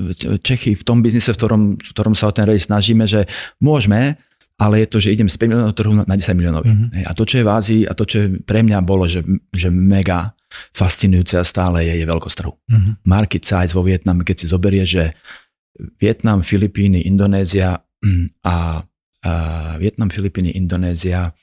Čechy v tom biznise, v ktorom, v ktorom sa o ten rejs snažíme, že môžeme, ale je to, že idem z 5 miliónov trhu na 10 miliónový. Mm-hmm. A to, čo je v Ázii a to, čo je pre mňa bolo, že, že mega fascinujúce a stále je, je veľkosť trhu. Mm-hmm. Market size vo Vietname, keď si zoberie, že Vietnam, Filipíny, Indonézia a, a Vietnam, Filipíny, Indonézia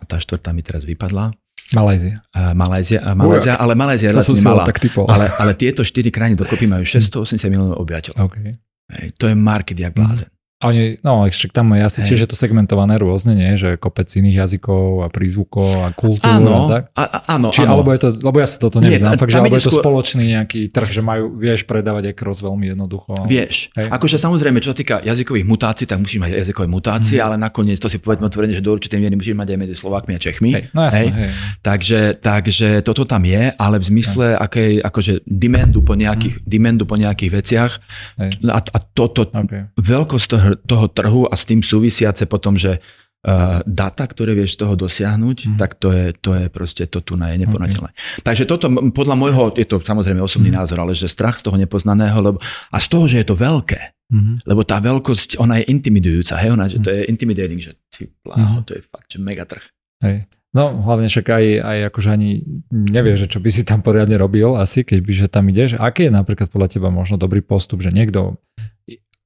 a tá štvrtá mi teraz vypadla. Malézia. Uh, Malézia, uh, ale Malézia je relatívne malá. Tak ale, ale tieto štyri krajiny dokopy majú 680 miliónov obyvateľov. Okay. Hej, to je market jak blázen. Mm. A oni, no však tam je asi tiež je to segmentované rôzne, nie? Že kopec iných jazykov a prízvukov a kultúr áno, a tak. A, áno, Či, áno. Alebo je to, lebo ja sa toto nevyznám, fakt, že alebo je to skôr... spoločný nejaký trh, že majú, vieš predávať aj cross veľmi jednoducho. Vieš, hej. akože samozrejme, čo sa týka jazykových mutácií, tak musíš mať jazykové mutácie, mm. ale nakoniec to si povedzme otvorene, že do určitej miery musíš mať aj medzi Slovákmi a Čechmi. Hej, no jasné, hej. Hej. Takže, takže toto tam je, ale v zmysle hej. akej, akože demandu po nejakých, mm. demandu po nejakých veciach hej. a, a toto, okay. veľkosť toho, toho trhu a s tým súvisiace potom, že uh, data, ktoré vieš z toho dosiahnuť, mm. tak to je, to je proste, to tu je neponateľné. Okay. Takže toto podľa môjho, je to samozrejme osobný mm. názor, ale že strach z toho nepoznaného, lebo, a z toho, že je to veľké, mm. lebo tá veľkosť, ona je intimidujúca, hej, ona, že to je intimidating, že ty pláho, mm. to je fakt, že mega trh. Hej. No hlavne však aj, aj akože ani nevieš, že čo by si tam poriadne robil asi, keď by že tam ideš. Aký je napríklad podľa teba možno dobrý postup, že niekto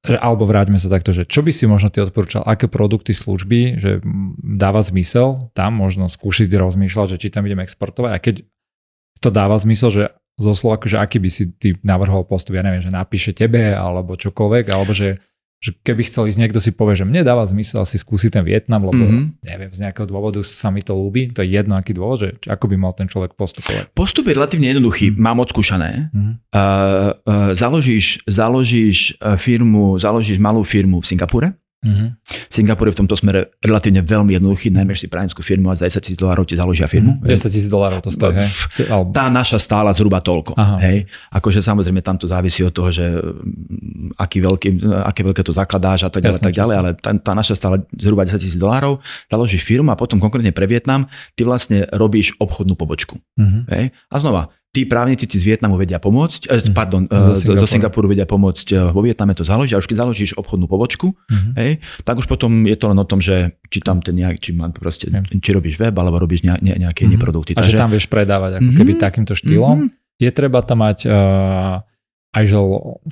alebo vráťme sa takto, že čo by si možno ty odporúčal, aké produkty, služby, že dáva zmysel tam možno skúšiť rozmýšľať, že či tam idem exportovať? A keď to dáva zmysel, že zo slova, že aký by si ty navrhol postup, ja neviem, že napíše tebe alebo čokoľvek, alebo že že keby chcel ísť niekto si povie, že mne dáva zmysel si skúsiť ten Vietnam, lebo mm-hmm. neviem, z nejakého dôvodu sa mi to ľúbi, to je jedno aký dôvod, že ako by mal ten človek postupovať. Postup je relatívne jednoduchý, mm-hmm. mám odskúšané. Mm-hmm. Uh, uh, založíš, založíš firmu, založíš malú firmu v Singapure, Mm-hmm. Singapur je v tomto smere relatívne veľmi jednoduchý, najmä si právnickú firmu a za 10 tisíc dolárov ti založia firmu. Mm-hmm. 10 tisíc dolárov to stojí, hej? Tá naša stála zhruba toľko. Aha. Hej? Akože samozrejme tam to závisí od toho, že mm, aký veľký, aké veľké to zakladáš a tak ďalej, tak ďalej, ale tá, tá naša stála zhruba 10 tisíc dolárov, založíš firmu a potom konkrétne pre Vietnam, ty vlastne robíš obchodnú pobočku. Mm-hmm. Hej? A znova, tí právnici ti z Vietnamu vedia pomôcť, mm. pardon, zo, eh, Singapuru. zo Singapuru vedia pomôcť, eh, vo Vietname to založiť a už keď založíš obchodnú pobočku, mm-hmm. hej, tak už potom je to len o tom, že či tam ten nejak, či, mám proste, mm. či robíš web, alebo robíš ne, ne, nejaké mm-hmm. iné produkty. A Takže, že tam vieš predávať ako mm-hmm. keby takýmto štýlom. Mm-hmm. Je treba tam mať uh, aj že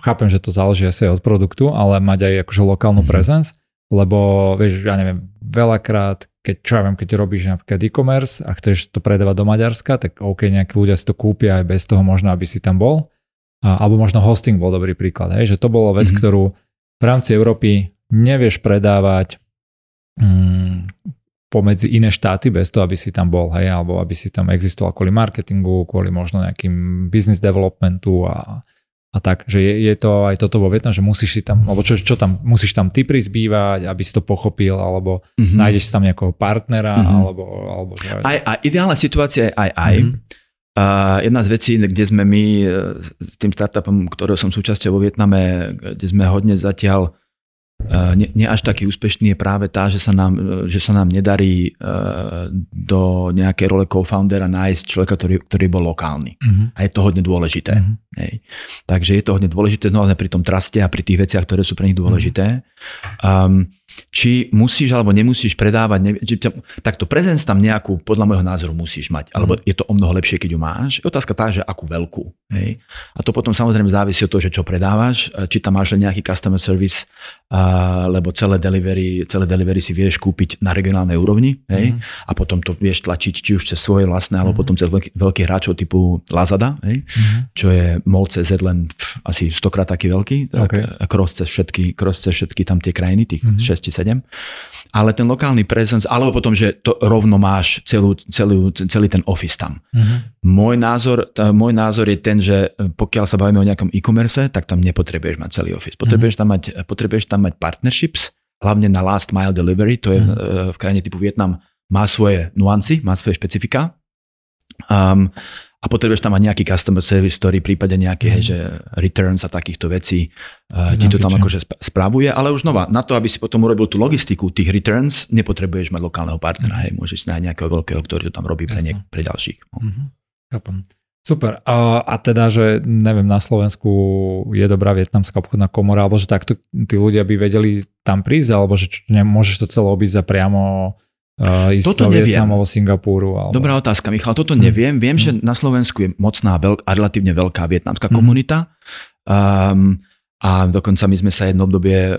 chápem, že to záleží asi od produktu, ale mať aj akože lokálnu mm-hmm. presence, lebo vieš, ja neviem, veľakrát keď, čo ja viem, keď robíš napríklad e-commerce a chceš to predávať do Maďarska, tak OK, nejakí ľudia si to kúpia aj bez toho možno, aby si tam bol. A, alebo možno hosting bol dobrý príklad, hej, že to bolo vec, mm-hmm. ktorú v rámci Európy nevieš predávať mm, pomedzi iné štáty bez toho, aby si tam bol, hej, alebo aby si tam existoval kvôli marketingu, kvôli možno nejakým business developmentu a, a tak, že je, je to aj toto vo Vietnam, že musíš si tam, alebo čo, čo tam, musíš tam ty prizbývať, aby si to pochopil, alebo mm-hmm. nájdeš tam nejakého partnera, mm-hmm. alebo, alebo že... Aj, aj, ideálna situácia je aj aj. Mm-hmm. A jedna z vecí, kde sme my, e, tým startupom, ktorého som súčasťou vo Vietname, kde sme hodne zatiaľ nie, nie až taký úspešný je práve tá, že sa nám, že sa nám nedarí do nejakej role co-foundera nájsť človeka, ktorý, ktorý bol lokálny. Uh-huh. A je to hodne dôležité. Uh-huh. Hej. Takže je to hodne dôležité znova pri tom traste a pri tých veciach, ktoré sú pre nich dôležité. Uh-huh. Um, či musíš alebo nemusíš predávať, ne, či takto prezenc tam nejakú, podľa môjho názoru musíš mať, alebo je to o mnoho lepšie, keď ju máš. Je otázka tá, že akú veľkú. Hej? A to potom samozrejme závisí od toho, že čo predávaš, či tam máš len nejaký customer service, a, lebo celé delivery, celé delivery si vieš kúpiť na regionálnej úrovni hej? Mm. a potom to vieš tlačiť či už cez svoje vlastné, alebo mm. potom cez veľký, veľkých hráčov typu Lazada, hej? Mm. čo je MOL.cz len pf, asi stokrát taký veľký, tak okay. cross, cez všetky, cross cez všetky tam tie krajiny, tých mm. 6 či 7. Ale ten lokálny presence, alebo potom, že to rovno máš celú, celú, celý ten office tam. Mm. Môj, názor, môj názor je ten, že pokiaľ sa bavíme o nejakom e-commerce, tak tam nepotrebuješ mať celý office. Potrebuješ tam mať, potrebuješ tam mať partnerships, hlavne na last mile delivery, to je mm. v krajine typu Vietnam, má svoje nuancy, má svoje špecifika. Um, a potrebuješ tam mať nejaký customer service, ktorý prípade nejaké, mm. že returns a takýchto vecí uh, ti to tam akože spravuje, ale už znova, na to, aby si potom urobil tú logistiku tých returns, nepotrebuješ mať lokálneho partnera, mm. hej, môžeš nájsť nejakého veľkého, ktorý to tam robí pre, niek- pre ďalších. Mm-hmm. Super. A, a teda, že neviem, na Slovensku je dobrá vietnamská obchodná komora, alebo že takto tí ľudia by vedeli tam prísť, alebo že čo, môžeš to celé obísť za priamo uh, ísť toto do. Vietnamu, Singapúru. Alebo... Dobrá otázka, Michal. Toto neviem. Viem, hmm. že na Slovensku je mocná veľk, a relatívne veľká vietnamská hmm. komunita. Um, a dokonca my sme sa jedno obdobie e,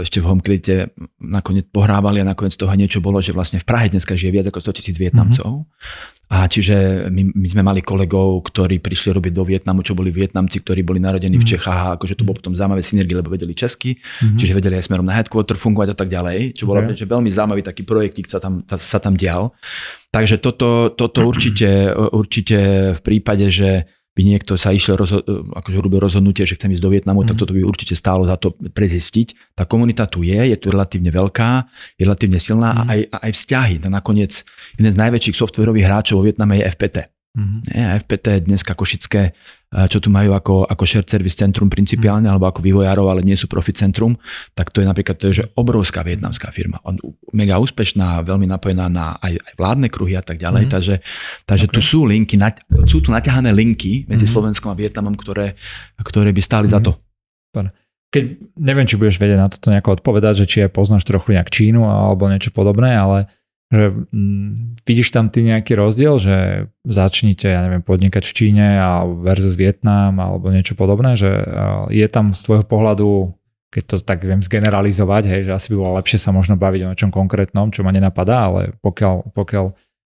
ešte v Homekredite nakoniec pohrávali a nakoniec toho niečo bolo, že vlastne v Prahe dneska žije viac ako 100 tisíc Vietnamcov. Mm-hmm. A čiže my, my sme mali kolegov, ktorí prišli robiť do Vietnamu, čo boli Vietnamci, ktorí boli narodení mm-hmm. v mhm. Čechách a akože to bolo potom zaujímavé synergie, lebo vedeli česky, mm-hmm. čiže vedeli aj smerom na headquarter fungovať a tak ďalej, čo bolo okay. že veľmi zaujímavý taký projektík sa tam, sa tam dial. Takže toto, toto určite, určite v prípade, že by niekto sa išiel, rozho- akože robil rozhodnutie, že chcem ísť do Vietnamu, mm. tak mhm. toto by určite stálo za to prezistiť. Tá komunita tu je, je tu relatívne veľká, je relatívne silná mm. a aj, aj vzťahy. A nakoniec jeden z najväčších softwarových hráčov vo Vietname je FPT. Mm-hmm. Nie, FPT dneska Košické, čo tu majú ako, ako shared service centrum principiálne, mm-hmm. alebo ako vývojárov, ale nie sú profit centrum, tak to je napríklad to je, že obrovská vietnamská firma. On mega úspešná, veľmi napojená na aj, aj vládne kruhy a tak ďalej. Mm-hmm. Takže, takže okay. tu sú linky, sú tu naťahané linky medzi mm-hmm. Slovenskom a Vietnamom, ktoré, ktoré by stáli mm-hmm. za to. Keď, neviem, či budeš vedieť na toto nejako odpovedať, že či aj poznáš trochu nejak Čínu alebo niečo podobné, ale že mm, vidíš tam ty nejaký rozdiel, že začnite, ja neviem, podnikať v Číne a versus Vietnam alebo niečo podobné, že je tam z tvojho pohľadu, keď to tak viem zgeneralizovať, hej, že asi by bolo lepšie sa možno baviť o niečom konkrétnom, čo ma nenapadá, ale pokiaľ, pokiaľ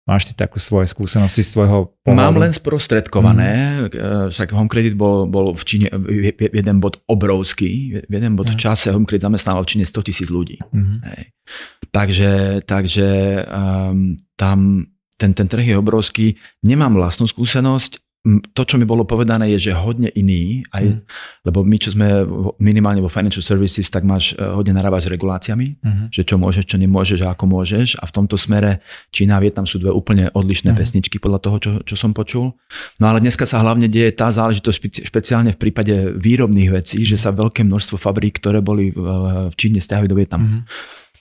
Máš ty takú svoje skúsenosti z tvojho pohľadu? Mám len sprostredkované, mm. však Home Credit bol, bol v Číne jeden bod obrovský, jeden bod mm. v mhm. čase Home Credit zamestnával v Číne 100 tisíc ľudí. Mm. Hej. Takže, takže um, tam ten, ten trh je obrovský. Nemám vlastnú skúsenosť, to, čo mi bolo povedané, je, že hodne iný, aj, mm. lebo my, čo sme minimálne vo financial services, tak máš e, hodne narábať s reguláciami, mm. že čo môžeš, čo nemôžeš a ako môžeš. A v tomto smere Čína a Vietnam sú dve úplne odlišné mm. pesničky podľa toho, čo, čo som počul. No ale dneska sa hlavne deje tá záležitosť špeciálne v prípade výrobných vecí, že sa veľké množstvo fabrík, ktoré boli v, v Číne, stiahujú do Vietnamu. Mm.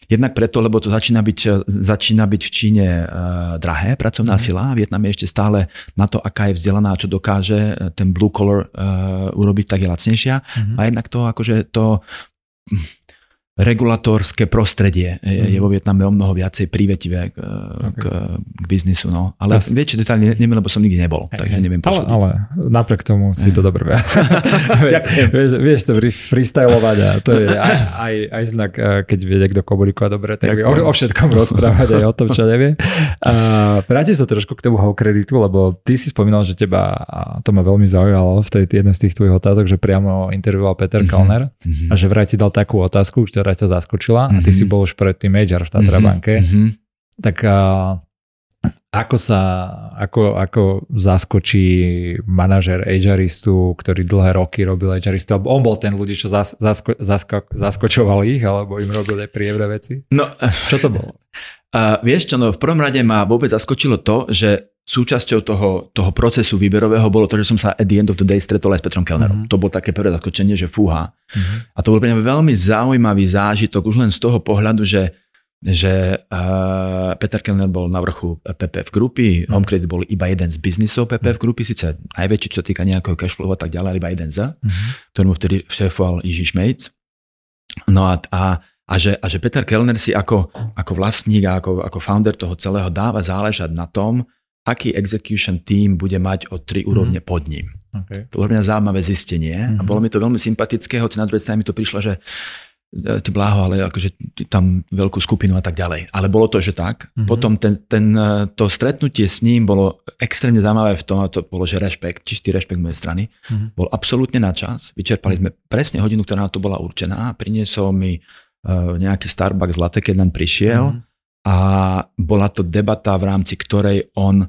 Jednak preto, lebo to začína byť, začína byť v Číne uh, drahé, pracovná mm. sila. Vietnam je ešte stále na to, aká je vzdelaná, čo dokáže ten blue collar uh, urobiť, tak je lacnejšia. Mm. A jednak to, akože to regulatorské prostredie je, je mhm. vo Vietname o mnoho viacej prívetivé k, okay. k, k biznisu. No. Ale Jas... väčšie detaily neviem, lebo som nikdy nebol, takže neviem ale, ale napriek tomu si to dobre vieš, vieš to freestylovať a to je aj, aj, aj znak, eh, keď vie niekto komunikovať dobre, tak vie o, o všetkom rozprávať aj o tom, čo nevie. Vrátim sa trošku k tomu kreditu, lebo ty si spomínal, že teba, to ma veľmi zaujalo v tej jednej z tých tvojich otázok, že priamo intervjuoval Peter mm-hmm. Kalner mm-hmm. a že vraj ti dal takú otázku, ktorá ktorá ťa zaskočila mm-hmm. a ty si mhm. bol už predtým major v Tatra banke, mm-hmm. tak a, ako sa, ako, ako zaskočí manažer HRistu, ktorý dlhé roky robil HRistu, alebo on bol ten ľudí, čo zas, zasko, zasko, zaskočoval ich, alebo im robil aj príjemné veci? No, čo to bolo? Uh, vieš čo, no v prvom rade ma vôbec zaskočilo to, že súčasťou toho, toho procesu výberového bolo to, že som sa at the end of the day stretol aj s Petrom Kellnerom. Mm-hmm. To bolo také prvé zaskočenie, že fúha. Mm-hmm. A to bol pre mňa veľmi zaujímavý zážitok už len z toho pohľadu, že že uh, Peter Kellner bol na vrchu PPF grupy, mm. Homecredit bol iba jeden z biznisov PPF mhm. grupy, síce najväčší, čo sa týka nejakého cashflow a tak ďalej, iba jeden za, mm-hmm. ktorý mu vtedy šéfoval Jiří Šmejc. No a, a A že, a že Peter Kellner si ako, ako vlastník a ako, ako founder toho celého dáva záležať na tom, aký execution team bude mať o tri mhm. úrovne mm. pod ním. Okay. To bolo mňa zaujímavé zistenie mm-hmm. a mhm. bolo mi to veľmi sympatické, hoci na druhej strane mi to prišlo, že E, ty bláho, ale akože tam veľkú skupinu a tak ďalej. Ale bolo to, že tak. Mm-hmm. Potom ten, ten, e, to stretnutie s ním bolo extrémne zaujímavé v tom, a to bolo, že rešpekt, čistý rešpekt mojej strany, mm-hmm. bol absolútne na čas. Vyčerpali sme presne hodinu, ktorá na to bola určená. Priniesol mi uh, nejaký Starbucks latte, keď nám prišiel mm-hmm. a bola to debata, v rámci ktorej on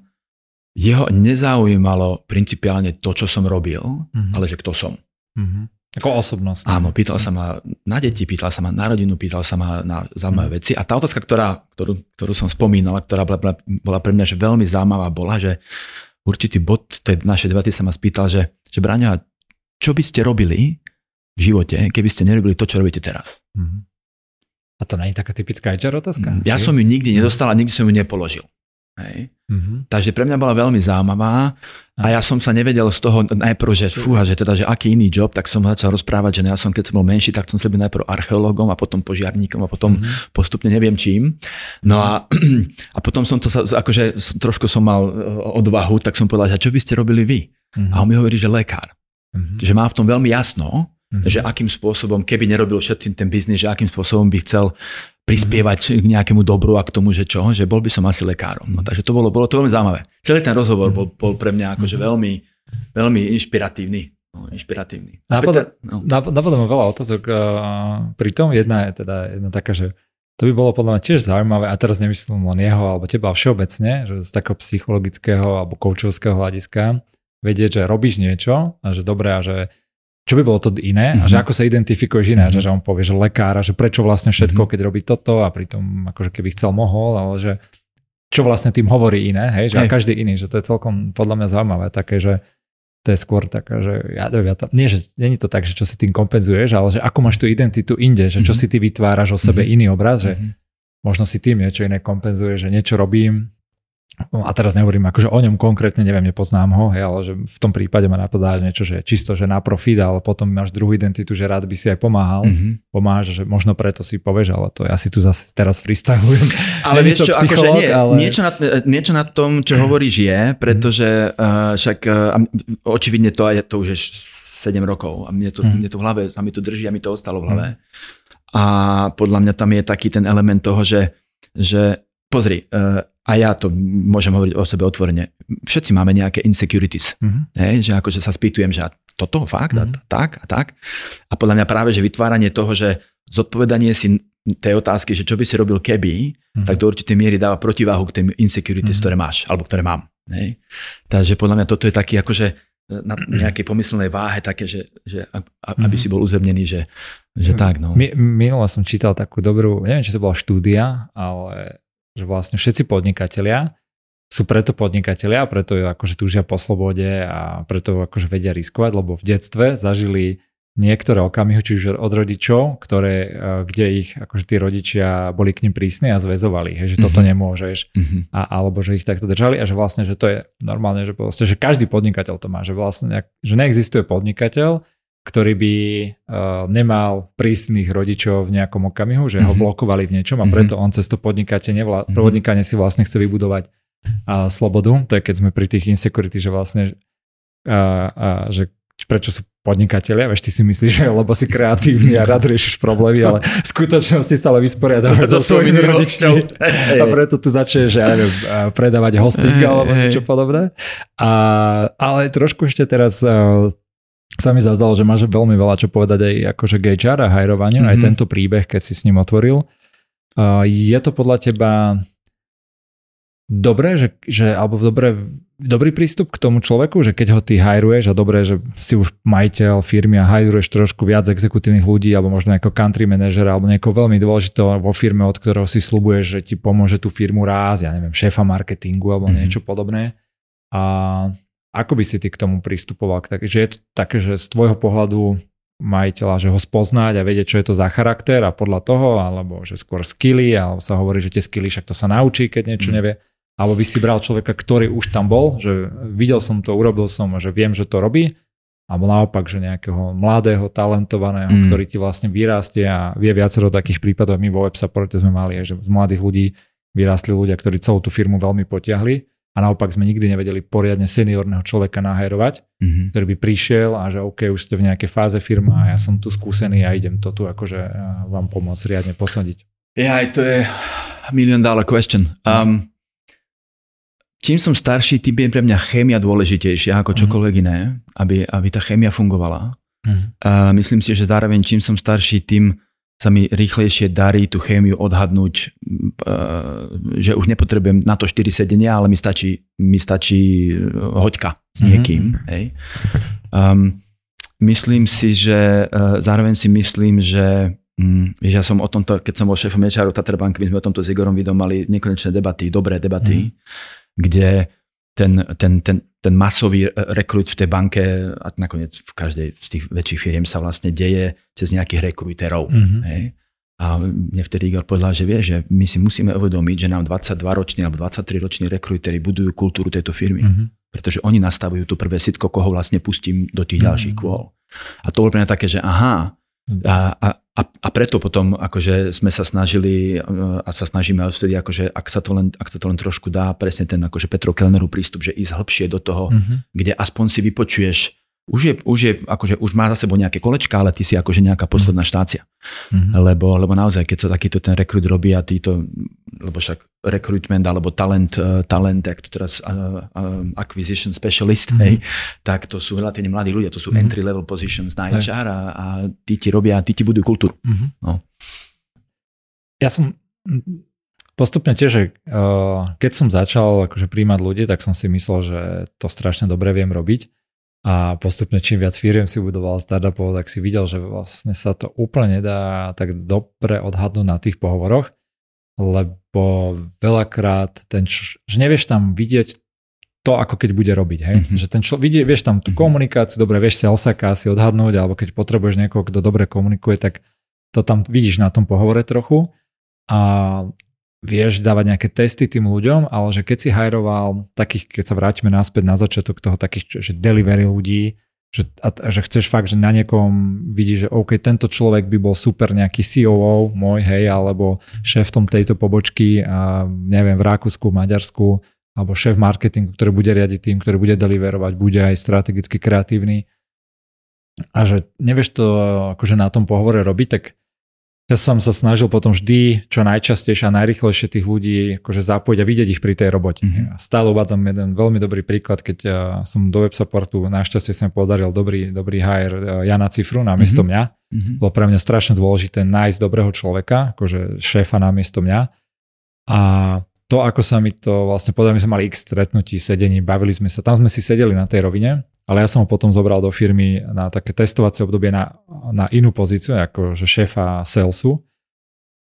jeho nezaujímalo principiálne to, čo som robil, mm-hmm. ale že kto som. Mm-hmm. Ako osobnosť. Áno, pýtal sa ma na deti, pýtal sa ma na rodinu, pýtal sa ma na zaujímavé mm. veci. A tá otázka, ktorá, ktorú, ktorú som spomínal, ktorá bola, bola pre mňa že veľmi zaujímavá, bola, že určitý bod tej našej debaty sa ma spýtal, že, že Braňa, čo by ste robili v živote, keby ste nerobili to, čo robíte teraz? Mm. A to nie je taká typická HR otázka? Ja som ju nikdy nedostal a nikdy som ju nepoložil. Hej. Mm-hmm. Takže pre mňa bola veľmi zaujímavá a ja som sa nevedel z toho najprv, že fúha, že teda, že aký iný job, tak som začal rozprávať, že ja som keď som bol menší, tak som sa byť najprv archeológom a potom požiarníkom a potom mm-hmm. postupne neviem čím. No a, a potom som to sa, akože trošku som mal e, odvahu, tak som povedal, že čo by ste robili vy? Mm-hmm. A on mi hovorí, že lekár. Mm-hmm. Že má v tom veľmi jasno, mm-hmm. že akým spôsobom, keby nerobil všetkým ten biznis, že akým spôsobom by chcel prispievať k nejakému dobru a k tomu, že čo, že bol by som asi lekárom. No, takže to bolo, bolo to veľmi zaujímavé. Celý ten rozhovor bol, bol pre mňa akože mhm. veľmi, veľmi inšpiratívny. No, inšpiratívny. Napadá, no. napadá ma veľa otázok uh, pri tom. Jedna je teda jedna taká, že to by bolo podľa mňa tiež zaujímavé, a teraz nemyslím len jeho alebo teba všeobecne, že z takého psychologického alebo koučovského hľadiska vedieť, že robíš niečo a že dobré a že čo by bolo to iné mm-hmm. a že mhm. ako sa identifikuješ iné, mm-hmm. že, že on povie, že lekára, že prečo vlastne všetko, mm-hmm. keď robí toto a pritom akože keby chcel mohol, ale že čo vlastne tým hovorí iné, hej, že hej. každý iný, že to je celkom podľa mňa zaujímavé, také, že to je skôr taká, že ja, ja to, nie, že není to tak, že čo si tým kompenzuješ, ale že ako máš tú identitu inde, že čo mm-hmm. si ty vytváraš o sebe mm-hmm. iný obraz, že mm-hmm. možno si tým niečo iné kompenzuješ, že niečo robím, a teraz nehovorím akože o ňom konkrétne, neviem, nepoznám ho, hej, ale že v tom prípade ma napadá niečo, že čisto, že na profit, ale potom máš druhú identitu, že rád by si aj pomáhal. Mm-hmm. Pomáhaš, že možno preto si povieš, ale to ja si tu zase teraz freestylujem. Ale vieš čo, akože nie, ale... niečo, na, niečo na tom, čo hovoríš je, pretože uh, však uh, očividne to aj to už je 7 rokov a mne to, mm-hmm. mne to v hlave, a mi to drží a mi to ostalo v hlave. Mm-hmm. A podľa mňa tam je taký ten element toho, že, že pozri, uh, a ja to môžem hovoriť o sebe otvorene, všetci máme nejaké insecurities, mm-hmm. hej, že akože sa spýtujem, že a toto, fakt, mm-hmm. a mhm. tak a tak. A podľa mňa práve, že vytváranie toho, že zodpovedanie si tej otázky, že čo by si robil keby, mm-hmm. tak do určitej miery dáva protiváhu k tým insecurities, mm-hmm. ktoré máš, alebo ktoré mám. Hej. Takže podľa mňa toto je taký akože na nejakej pomyslnej váhe také, že, že aby mm-hmm. si bol uzemnený, že, že tak. No. Minule som čítal takú dobrú, neviem, či to bola štúdia, ale že vlastne všetci podnikatelia sú preto podnikatelia, preto akože túžia po slobode a preto akože vedia riskovať, lebo v detstve zažili niektoré okamihy, či už od rodičov, ktoré, e, kde ich akože tí rodičia boli k nim prísni a zväzovali, hej, že mm-hmm. toto nemôžeš, mm-hmm. a, alebo že ich takto držali a že vlastne, že to je normálne, že, proste, že každý podnikateľ to má, že vlastne, že neexistuje podnikateľ, ktorý by uh, nemal prísnych rodičov v nejakom okamihu, že ho mm-hmm. blokovali v niečom a mhm. preto on cez to podnikanie, mm-hmm. podnikanie si vlastne chce vybudovať uh, slobodu. To je keď sme pri tých insecurity, že vlastne uh, uh, že prečo sú podnikatelia, vieš, ty si myslíš, že lebo si kreatívny a rád riešiš problémy, ale v skutočnosti sa ale vysporiadávaš so svojimi rodičmi a preto tu začneš, ja neviem, predávať hosting alebo niečo podobné. A, ale trošku ešte teraz sa mi zazdalo, že máš veľmi veľa čo povedať aj akože k HR a hajrovaniu, mm-hmm. aj mhm. tento príbeh, keď si s ním otvoril. Uh, je to podľa teba dobré, že, že alebo dobré, dobrý prístup k tomu človeku, že keď ho ty hajruješ a dobré, že si už majiteľ firmy a hajruješ trošku viac exekutívnych ľudí alebo možno ako country manažera alebo niekoho veľmi dôležitého vo firme, od ktorého si slubuješ, že ti pomôže tú firmu ráz, ja neviem, šéfa marketingu alebo mm-hmm. niečo podobné. A ako by si ty k tomu pristupoval? Že je to také, že z tvojho pohľadu majiteľa, že ho spoznať a vedieť, čo je to za charakter a podľa toho, alebo že skôr skilly, alebo sa hovorí, že tie skilly však to sa naučí, keď niečo mm. nevie. Alebo by si bral človeka, ktorý už tam bol, že videl som to, urobil som, že viem, že to robí alebo naopak, že nejakého mladého, talentovaného, mm. ktorý ti vlastne vyrastie a vie viacero takých prípadov. My vo WebSupporte sme mali, že z mladých ľudí vyrástli ľudia, ktorí celú tú firmu veľmi potiahli a naopak sme nikdy nevedeli poriadne seniorného človeka nahajrovať, mm-hmm. ktorý by prišiel a že OK, už ste v nejakej fáze firma a ja som tu skúsený a idem to tu akože vám pomôcť riadne posadiť. Ja, aj to je million dollar question. Um, čím som starší, tým je pre mňa chémia dôležitejšia ako mhm. čokoľvek iné, aby, aby tá chémia fungovala. Uh, myslím si, že zároveň čím som starší, tým sa mi rýchlejšie darí tú chémiu odhadnúť, uh, že už nepotrebujem na to 4 sedenia, ale mi stačí, mi stačí hoďka s mhm. niekým. Mm-hmm. Hej. Um, myslím si, že uh, zároveň si myslím, že Mm, ja som o tomto, keď som bol šéfom HR Tatra Bank, my sme o tomto s Igorom Vidom mali nekonečné debaty, dobré debaty, mm. kde ten, ten, ten, ten masový rekrut v tej banke a nakoniec v každej z tých väčších firiem sa vlastne deje cez nejakých rekruterov. Mm-hmm. Hej? A mne vtedy Igor povedal, že vie, že my si musíme uvedomiť, že nám 22-roční alebo 23-roční rekruteri budujú kultúru tejto firmy. Mm-hmm. Pretože oni nastavujú to prvé sitko, koho vlastne pustím do tých mm-hmm. ďalších kôl. A to bolo pre mňa také, že aha, a, a, a, preto potom akože sme sa snažili a sa snažíme vtedy, akože, ak, sa to len, ak sa to len trošku dá, presne ten akože Petro Kellnerov prístup, že ísť hĺbšie do toho, mm-hmm. kde aspoň si vypočuješ už je, už je, akože už má za sebou nejaké kolečka, ale ty si akože nejaká posledná mhm. štácia. Mm-hmm. Lebo, lebo naozaj, keď sa takýto ten rekrut robí a títo, lebo však recruitment alebo talent, uh, talent, ak to teraz uh, uh, acquisition specialist, mm-hmm. hej, tak to sú relatívne mladí ľudia, to sú mm-hmm. entry level positions na HR a, a tí ti robia, tí ti budujú kultúru. Mm-hmm. No. Ja som postupne tiež, keď som začal akože príjmať ľudí, tak som si myslel, že to strašne dobre viem robiť a postupne čím viac firiem si budoval startupov, tak si videl, že vlastne sa to úplne nedá tak dobre odhadnúť na tých pohovoroch, lebo veľakrát ten, že nevieš tam vidieť to, ako keď bude robiť. Hej? Mm-hmm. Že ten člo, vidie, vieš tam tú mm-hmm. komunikáciu, dobre, vieš salesaka si odhadnúť, alebo keď potrebuješ niekoho, kto dobre komunikuje, tak to tam vidíš na tom pohovore trochu. A vieš dávať nejaké testy tým ľuďom, ale že keď si hajroval takých, keď sa vrátime naspäť na začiatok toho takých, že delivery ľudí, že, a, že chceš fakt, že na niekom vidíš, že OK, tento človek by bol super nejaký COO môj, hej, alebo šéfom tejto pobočky, a neviem, v Rakúsku, Maďarsku, alebo šéf marketingu, ktorý bude riadiť tým, ktorý bude deliverovať, bude aj strategicky kreatívny. A že nevieš to akože na tom pohovore robiť, tak ja som sa snažil potom vždy čo najčastejšie a najrychlejšie tých ľudí akože zapojiť a vidieť ich pri tej robote. Mm-hmm. Stále uvádzam jeden veľmi dobrý príklad, keď ja som do web supportu, našťastie sa mi podaril dobrý, dobrý hire Jana Cifru na miesto mm-hmm. mňa. Mm-hmm. Bolo pre mňa strašne dôležité nájsť dobrého človeka, akože šéfa na miesto mňa. A to, ako sa mi to vlastne podľa my sme mali x stretnutí, sedení, bavili sme sa, tam sme si sedeli na tej rovine ale ja som ho potom zobral do firmy na také testovacie obdobie na, na inú pozíciu, ako že šéfa salesu,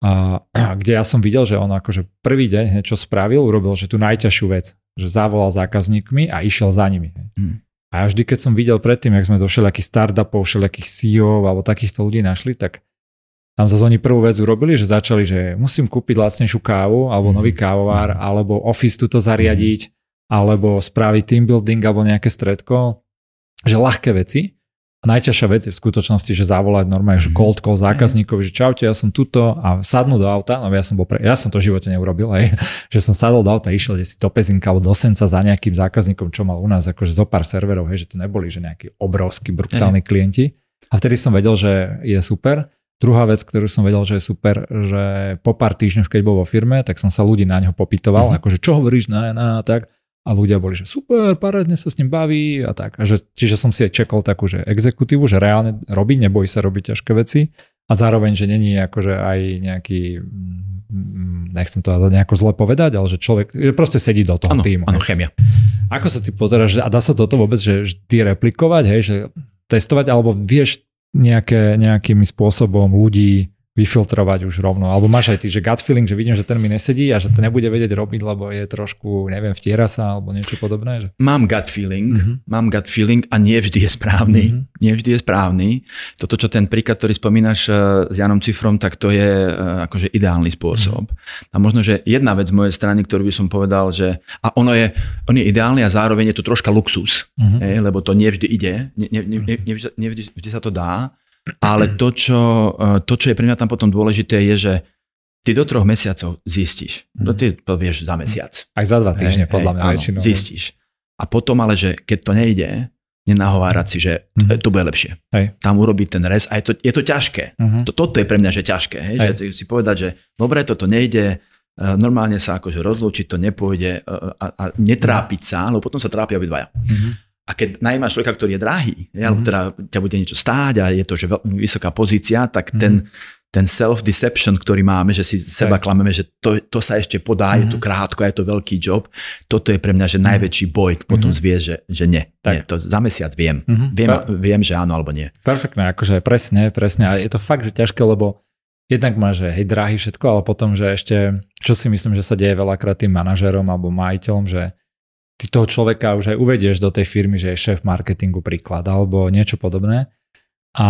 a, kde ja som videl, že on akože prvý deň niečo spravil, urobil, že tú najťažšiu vec, že zavolal zákazníkmi a išiel za nimi. Hmm. A vždy, keď som videl predtým, jak sme do všelijakých startupov, všelijakých CEO alebo takýchto ľudí našli, tak tam zase oni prvú vec urobili, že začali, že musím kúpiť lacnejšiu kávu alebo mm. nový kávovár, mm. alebo office tuto zariadiť, mm. alebo spraviť team building alebo nejaké stredko že ľahké veci. A najťažšia vec je v skutočnosti, že zavolať normálne, že mhm. cold call zákazníkovi, že čaute, ja som tuto a sadnú do auta, no ja som bol pre, ja som to v živote neurobil, aj, že som sadol do auta, išiel si do Pezinka alebo do Senca za nejakým zákazníkom, čo mal u nás akože zo pár serverov, hej, že to neboli že nejakí obrovskí, brutálni aj. klienti. A vtedy som vedel, že je super. Druhá vec, ktorú som vedel, že je super, že po pár týždňoch, keď bol vo firme, tak som sa ľudí na neho popytoval, uh-huh. akože čo hovoríš na, na tak a ľudia boli, že super, parádne sa s ním baví a tak. A že, čiže som si aj čekal takú, že exekutívu, že reálne robí, nebojí sa robiť ťažké veci a zároveň, že není akože aj nejaký, mm, nechcem to nejako zle povedať, ale že človek že proste sedí do toho ano, týmu. Áno, chemia. Ako sa ty pozeráš, a dá sa toto vôbec, že vždy replikovať, hej, že testovať, alebo vieš nejaké, nejakým spôsobom ľudí vyfiltrovať už rovno. Alebo máš aj ty, že gut feeling, že vidím, že ten mi nesedí a že to nebude vedieť robiť, lebo je trošku, neviem, vtiera sa alebo niečo podobné. Že... Mám gut feeling, mm-hmm. mám gut feeling a nie vždy je správny. Mm-hmm. Nie vždy je správny. Toto, čo ten príklad, ktorý spomínaš uh, s Janom Cifrom, tak to je uh, akože ideálny spôsob. Mm-hmm. A možno, že jedna vec z mojej strany, ktorú by som povedal, že a ono je, on je ideálny a zároveň je to troška luxus, mm-hmm. hej, lebo to nie vždy ide, nie, nie, nie, nie, nie, nie vždy, vždy sa to dá ale to čo, eh, to, čo je pre mňa tam potom dôležité, je, že ty do troch mesiacov zistíš. Mm. To ty to vieš za mesiac. Aj za dva týždne, hej, podľa mňa väčšinou. Zistíš. A potom ale, že keď to nejde, nenahovárať si, že mm. to bude lepšie. Hej. Tam urobiť ten res a je to, je to ťažké. Mm-hmm. To, toto je pre mňa, že ťažké. Hej? Hej. Že si povedať, že dobre, toto nejde, eh, normálne sa akože rozlúčiť, to nepôjde eh, a, a netrápiť sa, lebo potom sa trápia obidvaja. Mm-hmm. A keď najímaš človeka, ktorý je drahý, mm-hmm. teda ťa bude niečo stáť a je to že vysoká pozícia, tak mm-hmm. ten, ten self-deception, ktorý máme, že si seba klameme, že to, to sa ešte podá, mm-hmm. je to mhm. krátko, je to veľký job, toto je pre mňa že najväčší boj, potom mm-hmm. zvie, že, že nie. Tak. nie. To za mesiac viem. Mm-hmm. Viem, per- viem, že áno alebo nie. Perfektné, akože presne, presne. A je to fakt, že ťažké, lebo jednak má, že hej, drahý všetko, ale potom, že ešte, čo si myslím, že sa deje veľakrát tým manažerom alebo majiteľom, že ty toho človeka už aj uvedieš do tej firmy, že je šéf marketingu príklad alebo niečo podobné a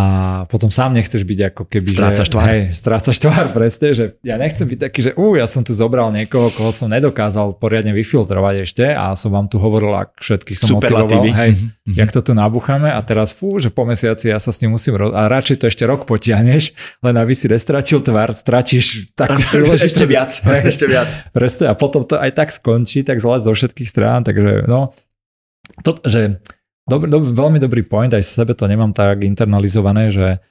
potom sám nechceš byť ako keby, strácaš že, tvár. Hej, strácaš tvár, presne, že ja nechcem byť taký, že ú, ja som tu zobral niekoho, koho som nedokázal poriadne vyfiltrovať ešte a som vám tu hovoril, ak všetkých som motivoval, hej, mm-hmm. jak to tu nabucháme a teraz fú, že po mesiaci ja sa s ním musím, ro- a radšej to ešte rok potiahneš, len aby si nestratil tvár, stratíš takú príležitosť. ešte viac, hej, ešte viac. Presne, a potom to aj tak skončí, tak zle zo všetkých strán, takže no, to, že Dobre, dob, veľmi dobrý point, aj sebe to nemám tak internalizované, že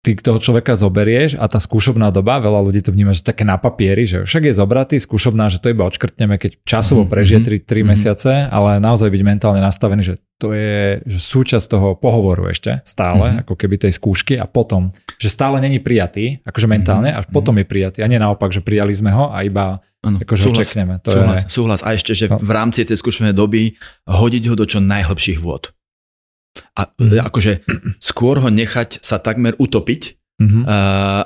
ty toho človeka zoberieš a tá skúšobná doba, veľa ľudí to vníma, že také na papieri, že však je zobratý, skúšobná, že to iba odškrtneme, keď časovo mhm, prežije 3, mhm, 3 mm-hmm. mesiace, ale naozaj byť mentálne nastavený, že to je že súčasť toho pohovoru ešte stále, mm-hmm. ako keby tej skúšky a potom, že stále není prijatý, akože mentálne, a potom je prijatý a nie naopak, že prijali sme ho a iba ano, akože súhlas, čekneme. To súhlas, je... súhlas. A ešte, že no. v rámci tej skúšobnej doby hodiť ho do čo najhlbších vôd. A mm. akože skôr ho nechať sa takmer utopiť, uh-huh.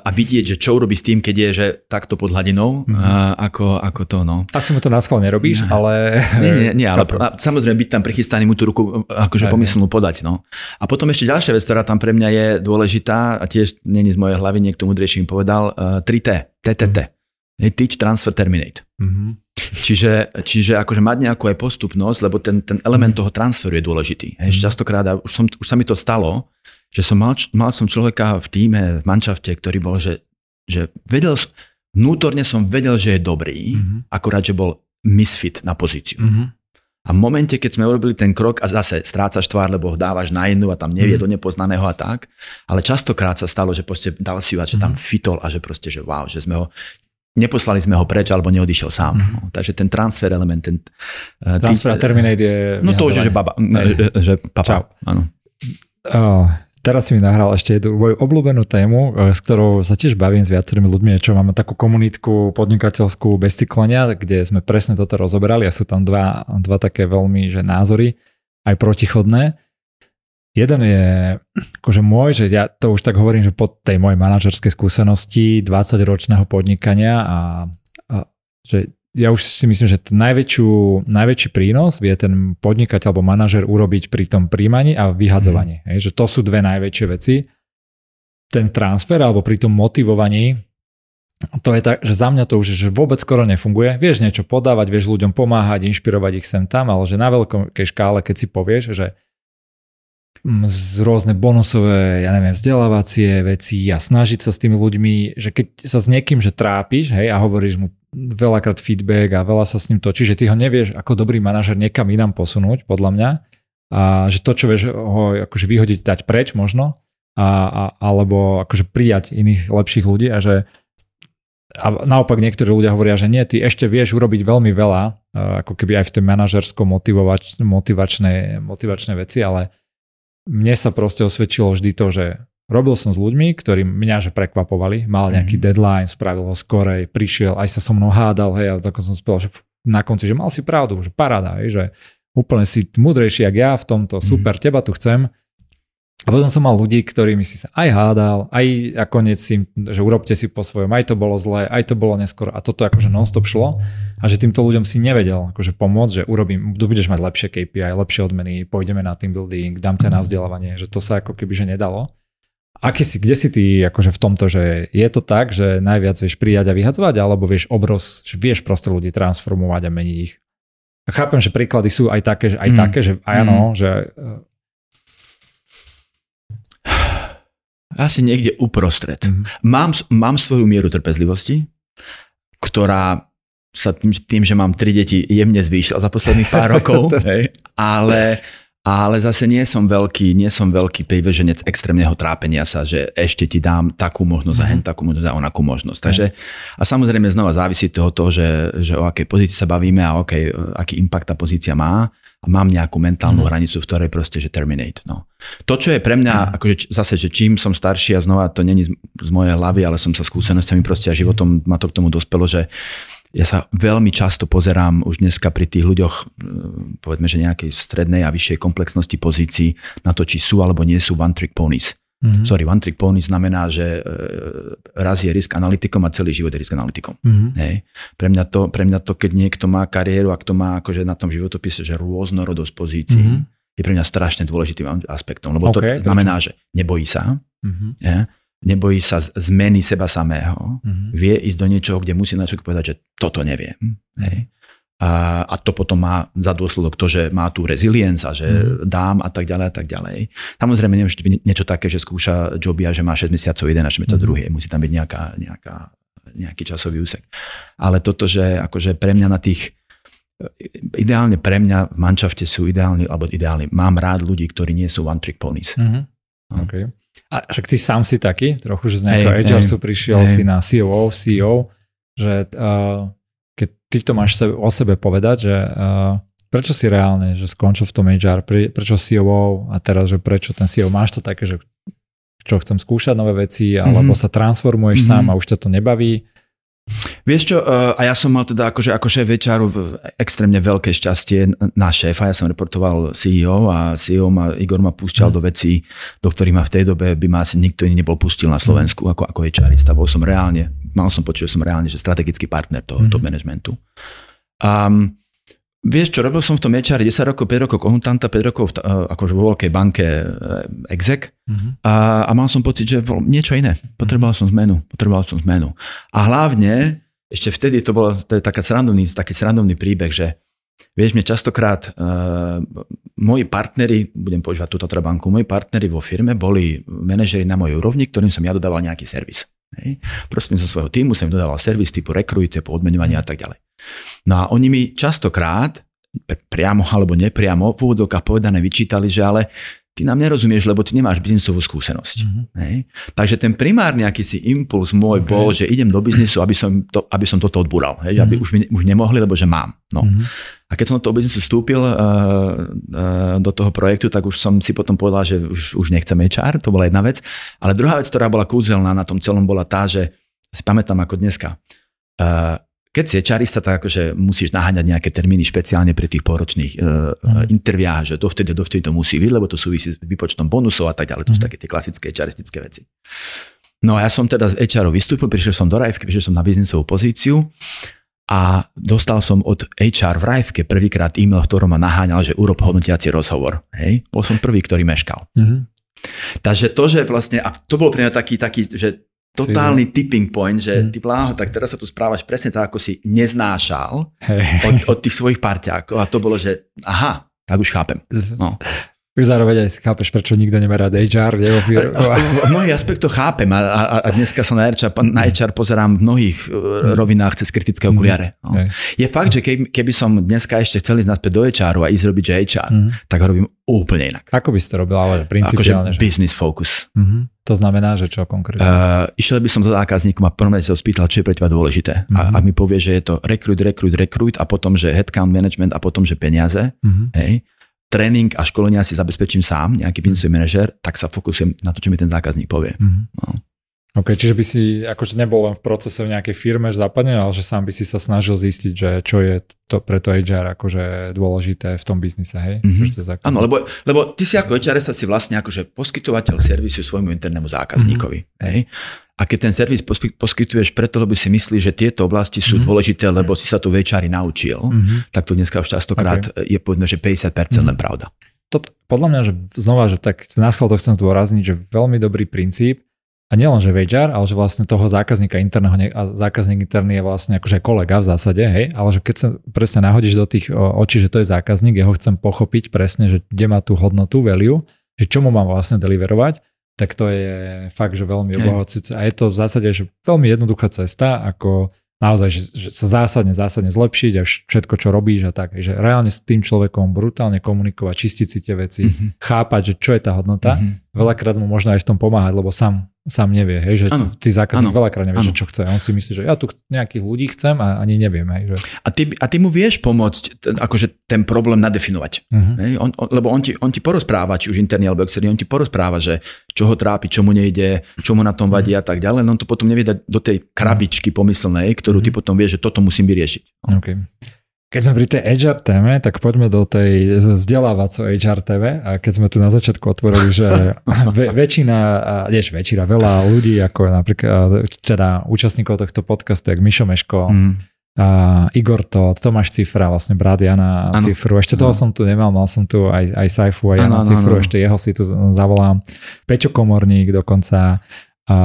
a vidieť, že čo urobí s tým, keď je že takto pod hladinou, uh-huh. ako, ako to. No. Asi mu to na schvál nerobíš, no. ale... Nie, nie, nie ale a, samozrejme byť tam prichystaný mu tú ruku akože pomyslnú podať. No. A potom ešte ďalšia vec, ktorá tam pre mňa je dôležitá a tiež není z mojej hlavy, niekto mudrejší mi povedal, uh, 3T, TTT. Uh-huh. Teach, Transfer, Terminate. Uh-huh. Čiže, čiže akože mať nejakú aj postupnosť, lebo ten, ten element toho transferu je dôležitý. Hej, častokrát, už, som, už sa mi to stalo, že som mal, mal som človeka v týme, v manšafte, ktorý bol, že, že vedel, vnútorne som vedel, že je dobrý, mm-hmm. akorát, že bol misfit na pozíciu. Mm-hmm. A v momente, keď sme urobili ten krok a zase strácaš tvár, lebo ho dávaš na jednu a tam nevie mm. do nepoznaného a tak, ale častokrát sa stalo, že proste dal si že tam mhm. fitol a že proste, že wow, že sme ho, neposlali sme ho preč alebo neodišiel sám. Mm. No, takže ten transfer element, ten... Eh, transfer a terminate je... No to, že, že, baba, že, že papa. Čau. Áno. Oh, Teraz si mi nahral ešte jednu moju obľúbenú tému, e, s ktorou sa tiež bavím s viacerými ľuďmi, čo máme takú komunitku podnikateľskú bez cyklania, kde sme presne toto rozoberali a sú tam dva, dva také veľmi že názory, aj protichodné. Jeden je akože môj, že ja to už tak hovorím, že po tej mojej manažerskej skúsenosti 20-ročného podnikania a, a že ja už si myslím, že najväčšiu, najväčší prínos vie ten podnikateľ alebo manažer urobiť pri tom príjmaní a vyhadzovaní. Mm. Hej, že to sú dve najväčšie veci. Ten transfer alebo pri tom motivovaní, to je tak, že za mňa to už že vôbec skoro nefunguje. Vieš niečo podávať, vieš ľuďom pomáhať, inšpirovať ich sem tam, ale že na veľkej škále, keď si povieš, že z rôzne bonusové, ja neviem, vzdelávacie veci a snažiť sa s tými ľuďmi, že keď sa s niekým, že trápiš, hej, a hovoríš mu veľakrát feedback a veľa sa s ním točí, že ty ho nevieš ako dobrý manažer niekam inám posunúť, podľa mňa. A že to, čo vieš ho akože vyhodiť, dať preč možno, a, a, alebo akože prijať iných lepších ľudí a že a naopak niektorí ľudia hovoria, že nie, ty ešte vieš urobiť veľmi veľa, ako keby aj v tej manažersko motivač, motivačnej, motivačnej veci, ale mne sa proste osvedčilo vždy to, že Robil som s ľuďmi, ktorí mňa že prekvapovali, mal nejaký mm-hmm. deadline, spravil ho skorej, prišiel, aj sa so mnou hádal, hej, a tak som spel, že na konci, že mal si pravdu, že paráda, hej, že úplne si múdrejší jak ja v tomto, mm-hmm. super, teba tu chcem. A potom som mal ľudí, ktorými si sa aj hádal, aj nakoniec si, že urobte si po svojom, aj to bolo zlé, aj to bolo neskoro a toto akože non-stop šlo a že týmto ľuďom si nevedel akože pomôcť, že urobím, tu budeš mať lepšie KPI, lepšie odmeny, pôjdeme na team building, dám ťa na vzdelávanie, že to sa ako keby že nedalo. Aký si, kde si ty akože v tomto, že je to tak, že najviac vieš prijať a vyhadzovať, alebo vieš obros, že vieš proste ľudí transformovať a meniť ich? Chápem, že príklady sú aj také, že aj mm. také, že aj áno, mm. že asi niekde uprostred. Mm-hmm. Mám, mám svoju mieru trpezlivosti, ktorá sa tým, tým, že mám tri deti, jemne zvýšila za posledných pár rokov, ale, ale zase nie som veľký, nie som veľký privrženec extrémneho trápenia sa, že ešte ti dám takú možnosť mm-hmm. a hen takú možnosť a onakú možnosť. Takže, a samozrejme znova závisí toho, toho že, že o akej pozícii sa bavíme a okay, aký impact tá pozícia má a mám nejakú mentálnu mm. hranicu, v ktorej proste, že terminate. No. To, čo je pre mňa, mm. akože zase, že čím som starší a znova to není z, z mojej hlavy, ale som sa skúsenosťami proste a životom ma to k tomu dospelo, že ja sa veľmi často pozerám už dneska pri tých ľuďoch, e, povedzme, že nejakej strednej a vyššej komplexnosti pozícií na to, či sú alebo nie sú one trick ponies. Mm-hmm. Sorry, one trick pony znamená, že e, raz je risk analytikom a celý život je risk analytikom. Mm-hmm. Hej. Pre, mňa to, pre mňa to, keď niekto má kariéru, ak to má akože na tom životopise, že rôznorodosť pozícií, mm-hmm. je pre mňa strašne dôležitým aspektom, lebo okay, to znamená, že nebojí sa, mm-hmm. je, nebojí sa zmeny seba samého, mm-hmm. vie ísť do niečoho, kde musí na povedať, že toto neviem. Hej. A, a to potom má za dôsledok to, že má tú resilience a že mm. dám a tak ďalej a tak ďalej. Samozrejme, neviem, že to byť niečo také, že skúša joby a že má 6 mesiacov jeden a 6 mesiacov mm. druhý. Musí tam byť nejaká, nejaká, nejaký časový úsek. Ale toto, že akože pre mňa na tých ideálne pre mňa v manšafte sú ideálni, alebo ideálni, mám rád ľudí, ktorí nie sú one trick ponies. Mm-hmm. No. Okay. A však ty sám si taký, trochu, že z nejakého hey, hey, prišiel hey. si na COO, CEO, že uh, ty to máš sebe, o sebe povedať, že uh, prečo si reálne, že skončil v tom HR, pre, prečo CEO a teraz, že prečo ten CEO, máš to také, že čo chcem skúšať nové veci, alebo mm-hmm. sa transformuješ mm-hmm. sám a už ťa to nebaví, Vieš čo, uh, a ja som mal teda akože ako šéf večeru extrémne veľké šťastie na šéfa, ja som reportoval CEO a CEO ma, Igor ma púšťal mm. do vecí, do ktorých ma v tej dobe by ma asi nikto iný nebol pustil na Slovensku mm. ako, ako HRista. Bol som reálne, mal som počuť, že som reálne že strategický partner toho mm. top managementu. Um, Vieš čo, robil som v tom HR 10 rokov, 5 rokov konzultanta, 5 rokov v, uh, akože vo veľkej banke uh, exec uh-huh. a, a mal som pocit, že bol niečo iné. Potreboval som zmenu, potreboval som zmenu. A hlavne, ešte vtedy to bolo, to je taká srandovný, taký srandovný príbeh, že vieš, mne častokrát uh, moji partneri, budem používať túto banku, moji partneri vo firme boli manažeri na mojej úrovni, ktorým som ja dodával nejaký servis. Hej. Prostým som svojho týmu som im dodával servis typu rekrujte, po odmenovanie a tak ďalej. No a oni mi častokrát, priamo alebo nepriamo, v úvodzovkách povedané vyčítali, že ale ty nám nerozumieš, lebo ty nemáš biznisovú skúsenosť. Mm-hmm. Hej? Takže ten primárny akýsi impuls môj okay. bol, že idem do biznisu, aby som, to, aby som toto odbúral. Hej? Mm-hmm. Aby už, mi, už nemohli, lebo že mám. No. Mm-hmm. A keď som do toho biznisu vstúpil uh, uh, do toho projektu, tak už som si potom povedal, že už, už nechcem HR, to bola jedna vec. Ale druhá vec, ktorá bola kúzelná na tom celom, bola tá, že si pamätám ako dneska. Uh, keď si čarista, tak akože musíš naháňať nejaké termíny špeciálne pri tých poročných uh, mm. interviách, že dovtedy, dovtedy to musí byť, lebo to súvisí s výpočtom bonusov a tak ďalej. To sú mhm. také tie klasické čaristické veci. No a ja som teda z HR vystúpil, prišiel som do Rajvky, prišiel som na biznisovú pozíciu a dostal som od HR v Rajvke prvýkrát e-mail, v ktorom ma naháňal, že urob hodnotiaci rozhovor. Hej? Bol som prvý, ktorý meškal. Mm-hmm. Takže to, že vlastne, a to bol pre mňa taký, taký že totálny tipping point, že hmm. ty bláho, tak teraz sa tu správaš presne tak, ako si neznášal hey. od, od tých svojich parťákov a to bolo, že aha, tak už chápem. No. Zároveň aj chápeš, prečo nikto nemá rád HR. V, v mnohých aspektoch chápem a, a, a dneska sa na HR, na HR pozerám v mnohých mm. rovinách cez kritické okuliare. No. Je fakt, že keby, keby som dneska ešte chcel ísť naspäť do HR a ísť robiť že HR, mm. tak ho robím úplne inak. Ako by si to robil, ale principiálne? Akože business focus. Mm-hmm. To znamená, že čo konkrétne? Uh, išiel by som za zákazníkom a prvom sa spýtal, čo je pre teba dôležité. Mm-hmm. A mhm. ak mi povie, že je to recruit, recruit, recruit a potom, že headcount management a potom, že peniaze, mm-hmm. hej, tréning a školenia si zabezpečím sám, nejaký biznesový manažer, tak sa fokusujem na to, čo mi ten zákazník povie. Mm-hmm. No. OK, čiže by si akože nebol len v procese v nejakej firme zapadne, ale že sám by si sa snažil zistiť, že čo je to pre to HR akože dôležité v tom biznise, hej? Mm-hmm. Áno, lebo, lebo ty si ako HR si vlastne akože poskytovateľ servisu svojmu internému zákazníkovi, mm-hmm. hej? A keď ten servis poskytuješ preto, lebo si myslíš, že tieto oblasti sú mm-hmm. dôležité, lebo si sa to v HR naučil, mm-hmm. tak to dneska už častokrát okay. je povedné, že 50% mm-hmm. len pravda. To, podľa mňa, že znova, že tak na to chcem zdôrazniť, že veľmi dobrý princíp, a nielen, že HR, ale že vlastne toho zákazníka interného, a zákazník interný je vlastne akože kolega v zásade, hej, ale že keď sa presne nahodíš do tých očí, že to je zákazník, ja ho chcem pochopiť presne, že kde má tú hodnotu, value, že čo mu mám vlastne deliverovať, tak to je fakt, že veľmi obohacujúce. A je to v zásade, že veľmi jednoduchá cesta, ako naozaj, že, že sa zásadne, zásadne zlepšiť a všetko, čo robíš a tak. Že reálne s tým človekom brutálne komunikovať, čistiť si tie veci, mm-hmm. chápať, že čo je tá hodnota. Mm-hmm. Veľakrát mu možno aj v tom pomáhať, lebo sám sám nevie, hej, že ano. ty zákazník veľakrát nevie, že čo chce. On si myslí, že ja tu nejakých ľudí chcem a ani neviem. Hej, že... a, ty, a ty mu vieš pomôcť ten, akože ten problém nadefinovať. Uh-huh. Hej? On, on, lebo on ti, on ti porozpráva, či už interný alebo externý, on ti porozpráva, že čo ho trápi, čo mu nejde, čo mu na tom vadí uh-huh. a tak ďalej. No on to potom nevie dať do tej krabičky pomyslnej, ktorú uh-huh. ty potom vieš, že toto musím vyriešiť. Okay. Keď sme pri tej HR téme, tak poďme do tej vzdelávaco HR TV. A keď sme tu na začiatku otvorili, že ve, väčšina, než väčšina, veľa ľudí, ako napríklad teda účastníkov tohto podcastu, jak Mišo Meško, mm. a Igor to, Tomáš Cifra, vlastne brat Jana ano. Cifru. Ešte toho ano. som tu nemal, mal som tu aj, aj Saifu, aj Jana ano, Cifru, ano. ešte jeho si tu zavolám. Peťo Komorník dokonca a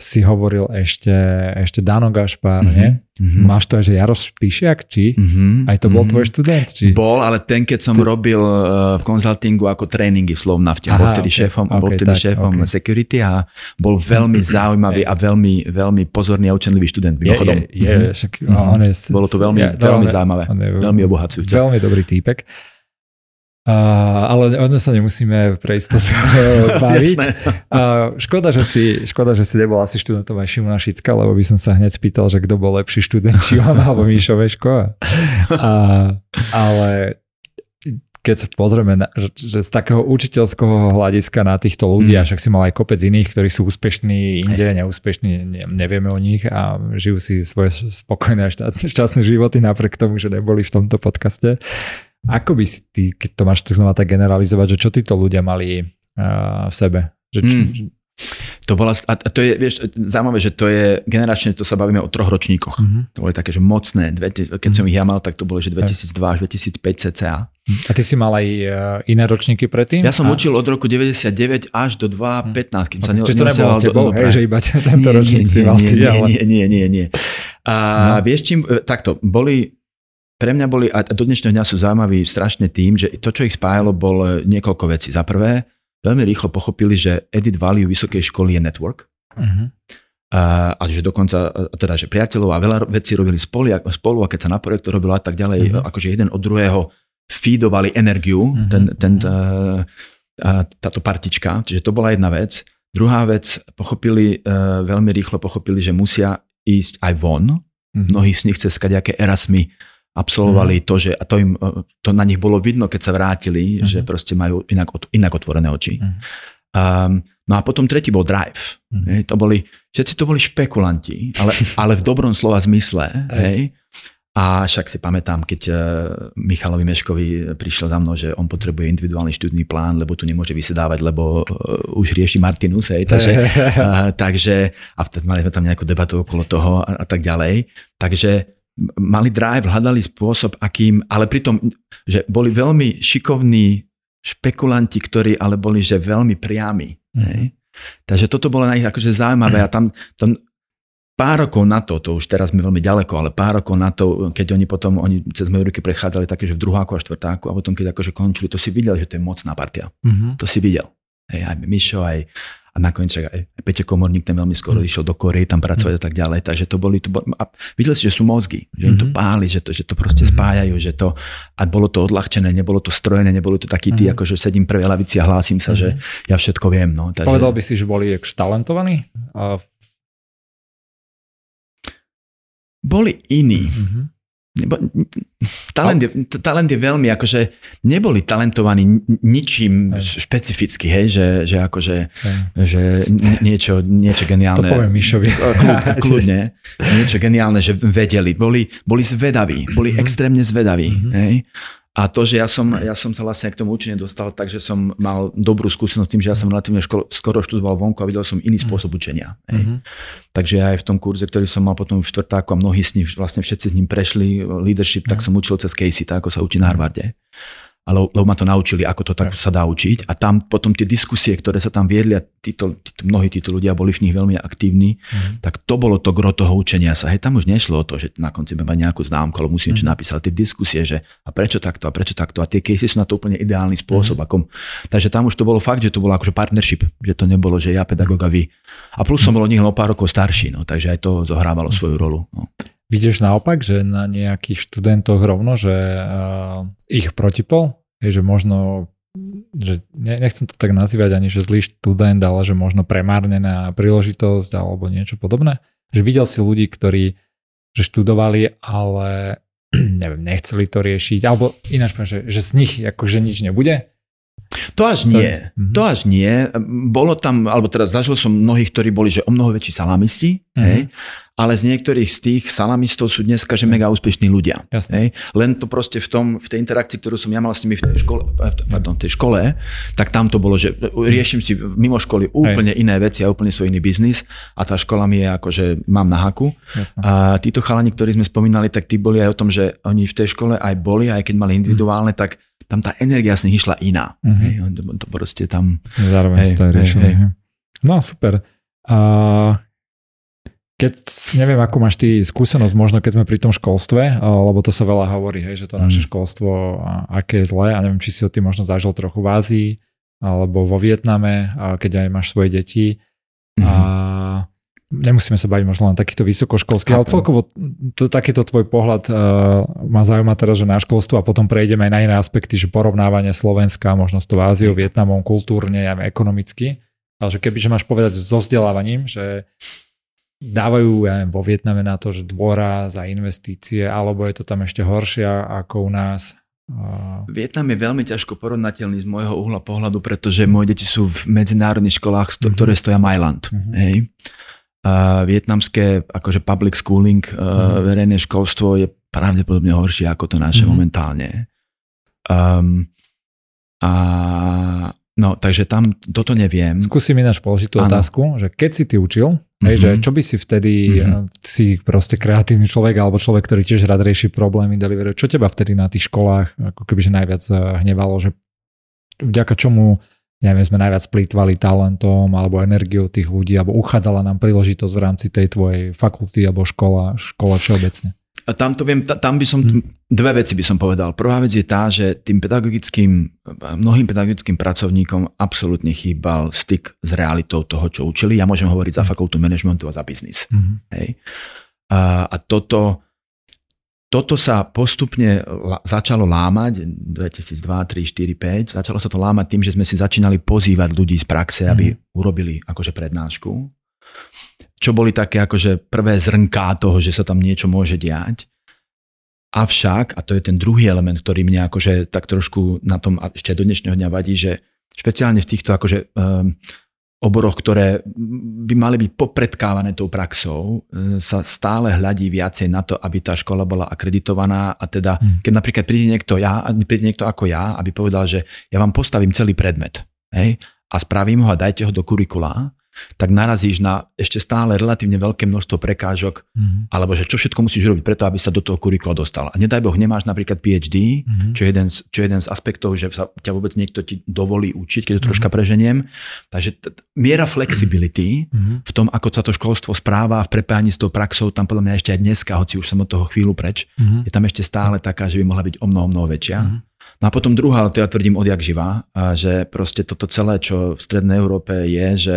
si hovoril ešte, ešte Dano Gašpar, mm-hmm. nie? Mm-hmm. Máš to aj, že Jaroš Píšiak, či? Mm-hmm. Aj to bol mm-hmm. tvoj študent, či? Bol, ale ten, keď som Ty... robil uh, v konzultingu ako tréningy v Slovnafte, Aha, bol vtedy okay, šéfom, okay, bol vtedy tak, šéfom okay. security a bol veľmi zaujímavý a veľmi, veľmi pozorný a učenlivý študent. Je, je, je, však, no, on je, Bolo to veľmi, je, veľmi zaujímavé, veľmi obohacujúce. Veľmi dobrý týpek. Uh, ale o sa nemusíme pre istotu baviť. Uh, škoda, že si, škoda, že si nebol asi študentom aj Šimona Šicka, lebo by som sa hneď spýtal, že kto bol lepší študent, či on alebo Míšo Veško. Uh, ale keď sa pozrieme, na, že, že z takého učiteľského hľadiska na týchto ľudí, mm. však si mal aj kopec iných, ktorí sú úspešní, inde neúspešní, ne, nevieme o nich a žijú si svoje spokojné a šťastné životy napriek tomu, že neboli v tomto podcaste. Ako by si ty, keď to máš tak znova tak generalizovať, že čo títo ľudia mali uh, v sebe? Že, č, hmm. To bola, a to je, vieš, zaujímavé, že to je generačne, to sa bavíme o troch ročníkoch. Mm-hmm. To boli také, že mocné. Keď mm-hmm. som ich ja mal, tak to bolo, že 2002 až 2005 cca. A ty si mal aj uh, iné ročníky predtým? Ja som a... učil od roku 99 až do 2015, kým sa ne, Čiže to nebolo tebou, hej, že iba tento nie, ročník nie, si mal nie, ty, ale... nie, nie, nie, nie. A no. vieš čím, e, takto, boli pre mňa boli, a do dnešného dňa sú zaujímaví strašne tým, že to, čo ich spájalo, bol niekoľko vecí. Za prvé, veľmi rýchlo pochopili, že edit value vysokej školy je network. Uh-huh. A, a že dokonca, teda, že priateľov a veľa vecí robili spolu, spolu a keď sa na projektu robilo a tak ďalej, uh-huh. akože jeden od druhého feedovali energiu, uh-huh. ten, ten, tá, táto partička, čiže to bola jedna vec. Druhá vec, pochopili, e, veľmi rýchlo pochopili, že musia ísť aj von. Uh-huh. Mnohí z nich cez kadejaké erasmy absolvovali mm. to, že a to, im, to na nich bolo vidno, keď sa vrátili, mm. že proste majú inak, inak otvorené oči. Mm. Um, no a potom tretí bol drive. Mm. Hej, to boli, všetci to boli špekulanti, ale, ale v dobrom slova zmysle. hej. A však si pamätám, keď uh, Michalovi Meškovi prišiel za mnou, že on potrebuje individuálny študný plán, lebo tu nemôže vysedávať, lebo uh, už rieši Martinus, hej, takže, uh, takže a mali sme tam nejakú debatu okolo toho a, a tak ďalej. Takže mali drive, hľadali spôsob, akým, ale pritom, že boli veľmi šikovní špekulanti, ktorí ale boli, že veľmi priami. Mm-hmm. Hej? Takže toto bolo na nich akože zaujímavé a tam, tam pár rokov na to, to už teraz sme veľmi ďaleko, ale pár rokov na to, keď oni potom, oni cez moje ruky prechádzali také, že v druháku a štvrtáku a potom keď akože končili, to si videl, že to je mocná partia. Mm-hmm. To si videl. Hej, aj Mišo, aj, a nakoniec aj Peťo Komorník ten veľmi skoro mm. išiel do Korei tam pracovať mm. a tak ďalej. Takže to boli, to bol, a videli si, že sú mozgy, že im to mhm. páli, že to, že to proste mm. spájajú, že to, a bolo to odľahčené, nebolo to strojené, nebolo to taký ty, mm. ako že sedím prvej lavici a hlásim sa, mm. že ja všetko viem. No. Takže... Povedal by si, že boli talentovaní? A... Boli iní. Mm-hmm. Nebo, talent, je, talent je veľmi, akože neboli talentovaní ničím hej. špecificky, hej, že, že akože že niečo, niečo geniálne. To poviem Mišovi. Kľudne, kľudne. Niečo geniálne, že vedeli. Boli, boli zvedaví, boli mm-hmm. extrémne zvedaví. Mm-hmm. Hej. A to, že ja som, ja som sa vlastne k tomu učeniu dostal, takže som mal dobrú skúsenosť tým, že ja som relatívne ško- skoro študoval vonku a videl som iný mhm. spôsob učenia. Mm-hmm. Takže aj v tom kurze, ktorý som mal potom v štvrtáku a mnohí s ním, vlastne všetci s ním prešli leadership, mm-hmm. tak mhm. som učil cez Casey, tak ako sa učí na Harvarde ale lebo ma to naučili, ako to tak sa dá učiť. A tam potom tie diskusie, ktoré sa tam viedli a títo, títo, mnohí títo ľudia boli v nich veľmi aktívni, mm. tak to bolo to gro toho učenia sa. Hej, tam už nešlo o to, že na konci budeme mať nejakú známku, ale musím mm. napísať. Tie diskusie, že a prečo takto, a prečo takto. A tie casey sú na to úplne ideálny spôsob. Mm. Ako, takže tam už to bolo fakt, že to bolo akože partnership, že to nebolo, že ja pedagóg a vy. A plus som bol od nich o pár rokov starší, no, takže aj to zohrávalo svoju rolu. No. Vidíš naopak, že na nejakých študentoch rovno, že uh, ich protipol je, že možno že nechcem to tak nazývať ani, že zlý študent, ale že možno premárnená príležitosť alebo niečo podobné. Že videl si ľudí, ktorí že študovali, ale neviem, nechceli to riešiť, alebo ináč že, že z nich akože nič nebude. To až nie. To, to až nie. Bolo tam, alebo teda zažil som mnohých, ktorí boli, že o mnoho väčší salamisti, uh-huh. hej, ale z niektorých z tých salamistov sú dneska, že mega úspešní ľudia. Hej. Len to proste v, tom, v tej interakcii, ktorú som ja mal s nimi v tej škole, pardon, tej škole, tak tam to bolo, že riešim si mimo školy úplne Hej. iné veci a úplne svoj iný biznis a tá škola mi je ako, že mám na haku. Jasne. A títo chalani, ktorí sme spomínali, tak tí boli aj o tom, že oni v tej škole aj boli, aj keď mali individuálne, tak tam tá energia z nich išla iná. Mm-hmm. Hej, to, to proste tam... Zároveň hej, to hej, hej. No super. A keď, neviem, ako máš ty skúsenosť, možno keď sme pri tom školstve, lebo to sa veľa hovorí, hej, že to naše mm. školstvo, aké je zlé, a neviem, či si ho ty možno zažil trochu v Ázii, alebo vo Vietname, keď aj máš svoje deti. Mm-hmm. A mhm nemusíme sa baviť možno len takýto vysokoškolský, ale celkovo to, takýto tvoj pohľad uh, ma zaujíma teraz, že na školstvo a potom prejdeme aj na iné aspekty, že porovnávanie Slovenska, možno s tou Áziou, Vietnamom, kultúrne, ja ekonomicky, ale že keby, že máš povedať so vzdelávaním, že dávajú ja neviem, vo Vietname na to, že dôra za investície, alebo je to tam ešte horšie ako u nás? Vietnam je veľmi ťažko porovnateľný z môjho uhla pohľadu, pretože moje deti sú v medzinárodných školách, mm-hmm. ktoré stoja Mailand. Mm-hmm. Hej uh, vietnamské akože public schooling, uh, mm. verejné školstvo je pravdepodobne horšie ako to naše mm. momentálne. Um, a no, takže tam toto neviem. Skúsim ináč položiť tú ano. otázku, že keď si ty učil, mm-hmm. hej, že čo by si vtedy, mm-hmm. si proste kreatívny človek alebo človek, ktorý tiež rád rieši problémy, delivery, čo teba vtedy na tých školách ako kebyže najviac hnevalo, že vďaka čomu neviem, sme najviac plýtvali talentom alebo energiou tých ľudí, alebo uchádzala nám príležitosť v rámci tej tvojej fakulty alebo škola, škola všeobecne? Tam to viem, tam by som, hmm. dve veci by som povedal. Prvá vec je tá, že tým pedagogickým, mnohým pedagogickým pracovníkom absolútne chýbal styk s realitou toho, čo učili. Ja môžem hovoriť za hm. fakultu managementu a za biznis. Hmm. Hej. A, a toto, toto sa postupne začalo lámať 2002, 3, 4, 5. Začalo sa to lámať tým, že sme si začínali pozývať ľudí z praxe, aby mm. urobili akože prednášku. Čo boli také akože prvé zrnká toho, že sa tam niečo môže diať. Avšak, a to je ten druhý element, ktorý mňa akože tak trošku na tom ešte do dnešného dňa vadí, že špeciálne v týchto akože um, oboroch, ktoré by mali byť popredkávané tou praxou, e, sa stále hľadí viacej na to, aby tá škola bola akreditovaná a teda, hmm. keď napríklad príde niekto, ja, príde niekto ako ja, aby povedal, že ja vám postavím celý predmet hej, a spravím ho a dajte ho do kurikula, tak narazíš na ešte stále relatívne veľké množstvo prekážok, mm-hmm. alebo že čo všetko musíš robiť preto, aby sa do toho kurikula dostal. A nedaj Boh, nemáš napríklad PhD, mm-hmm. čo, je jeden z, čo je jeden z aspektov, že sa ťa vôbec niekto ti dovolí učiť, keď to troška mm-hmm. preženiem. Takže t- miera flexibility mm-hmm. v tom, ako sa to školstvo správa v prepájaní s tou praxou, tam podľa mňa ešte aj dneska, hoci už som od toho chvíľu preč, mm-hmm. je tam ešte stále taká, že by mohla byť o mnoho, mnoho väčšia. Mm-hmm. No a potom druhá, to ja tvrdím odjak živá, že proste toto celé, čo v Strednej Európe je, že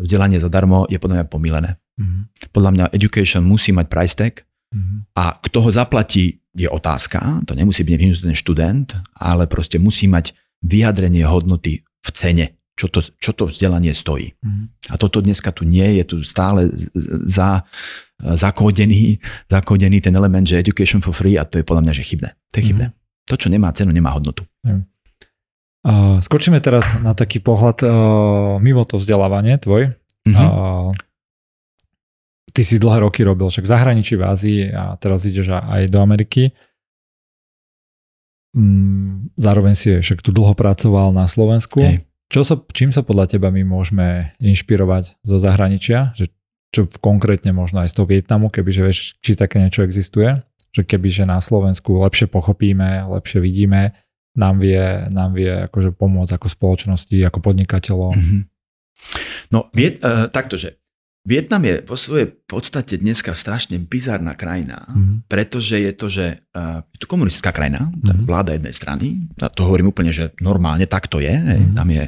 vzdelanie zadarmo je podľa mňa pomílené. Mm-hmm. Podľa mňa education musí mať price tag mm-hmm. a kto ho zaplatí je otázka, to nemusí byť nevyhnutý ten študent, ale proste musí mať vyjadrenie hodnoty v cene, čo to, čo to vzdelanie stojí. Mm-hmm. A toto dneska tu nie je, tu stále za, zakódený, zakódený ten element, že education for free a to je podľa mňa, že chybné. To je mhm. chybné. Mm-hmm. To, čo nemá cenu, nemá hodnotu. Mm. Skočíme teraz na taký pohľad mimo to vzdelávanie tvoj. Mm-hmm. Ty si dlhé roky robil však v zahraničí v Ázii a teraz ideš aj do Ameriky. Mm, zároveň si však tu dlho pracoval na Slovensku. Hej. Čo sa, čím sa podľa teba my môžeme inšpirovať zo zahraničia? Že čo konkrétne možno aj z toho Vietnamu, kebyže vieš, či také niečo existuje? Že kebyže na Slovensku lepšie pochopíme, lepšie vidíme, nám vie, nám vie akože pomôcť ako spoločnosti, ako podnikateľom. Mm-hmm. No, viet, uh, taktože. Vietnam je vo svojej podstate dneska strašne bizárna krajina, mm-hmm. pretože je to, že uh, je to komunistická krajina, mm-hmm. vláda jednej strany, a to hovorím úplne, že normálne tak to je, mm-hmm. tam je,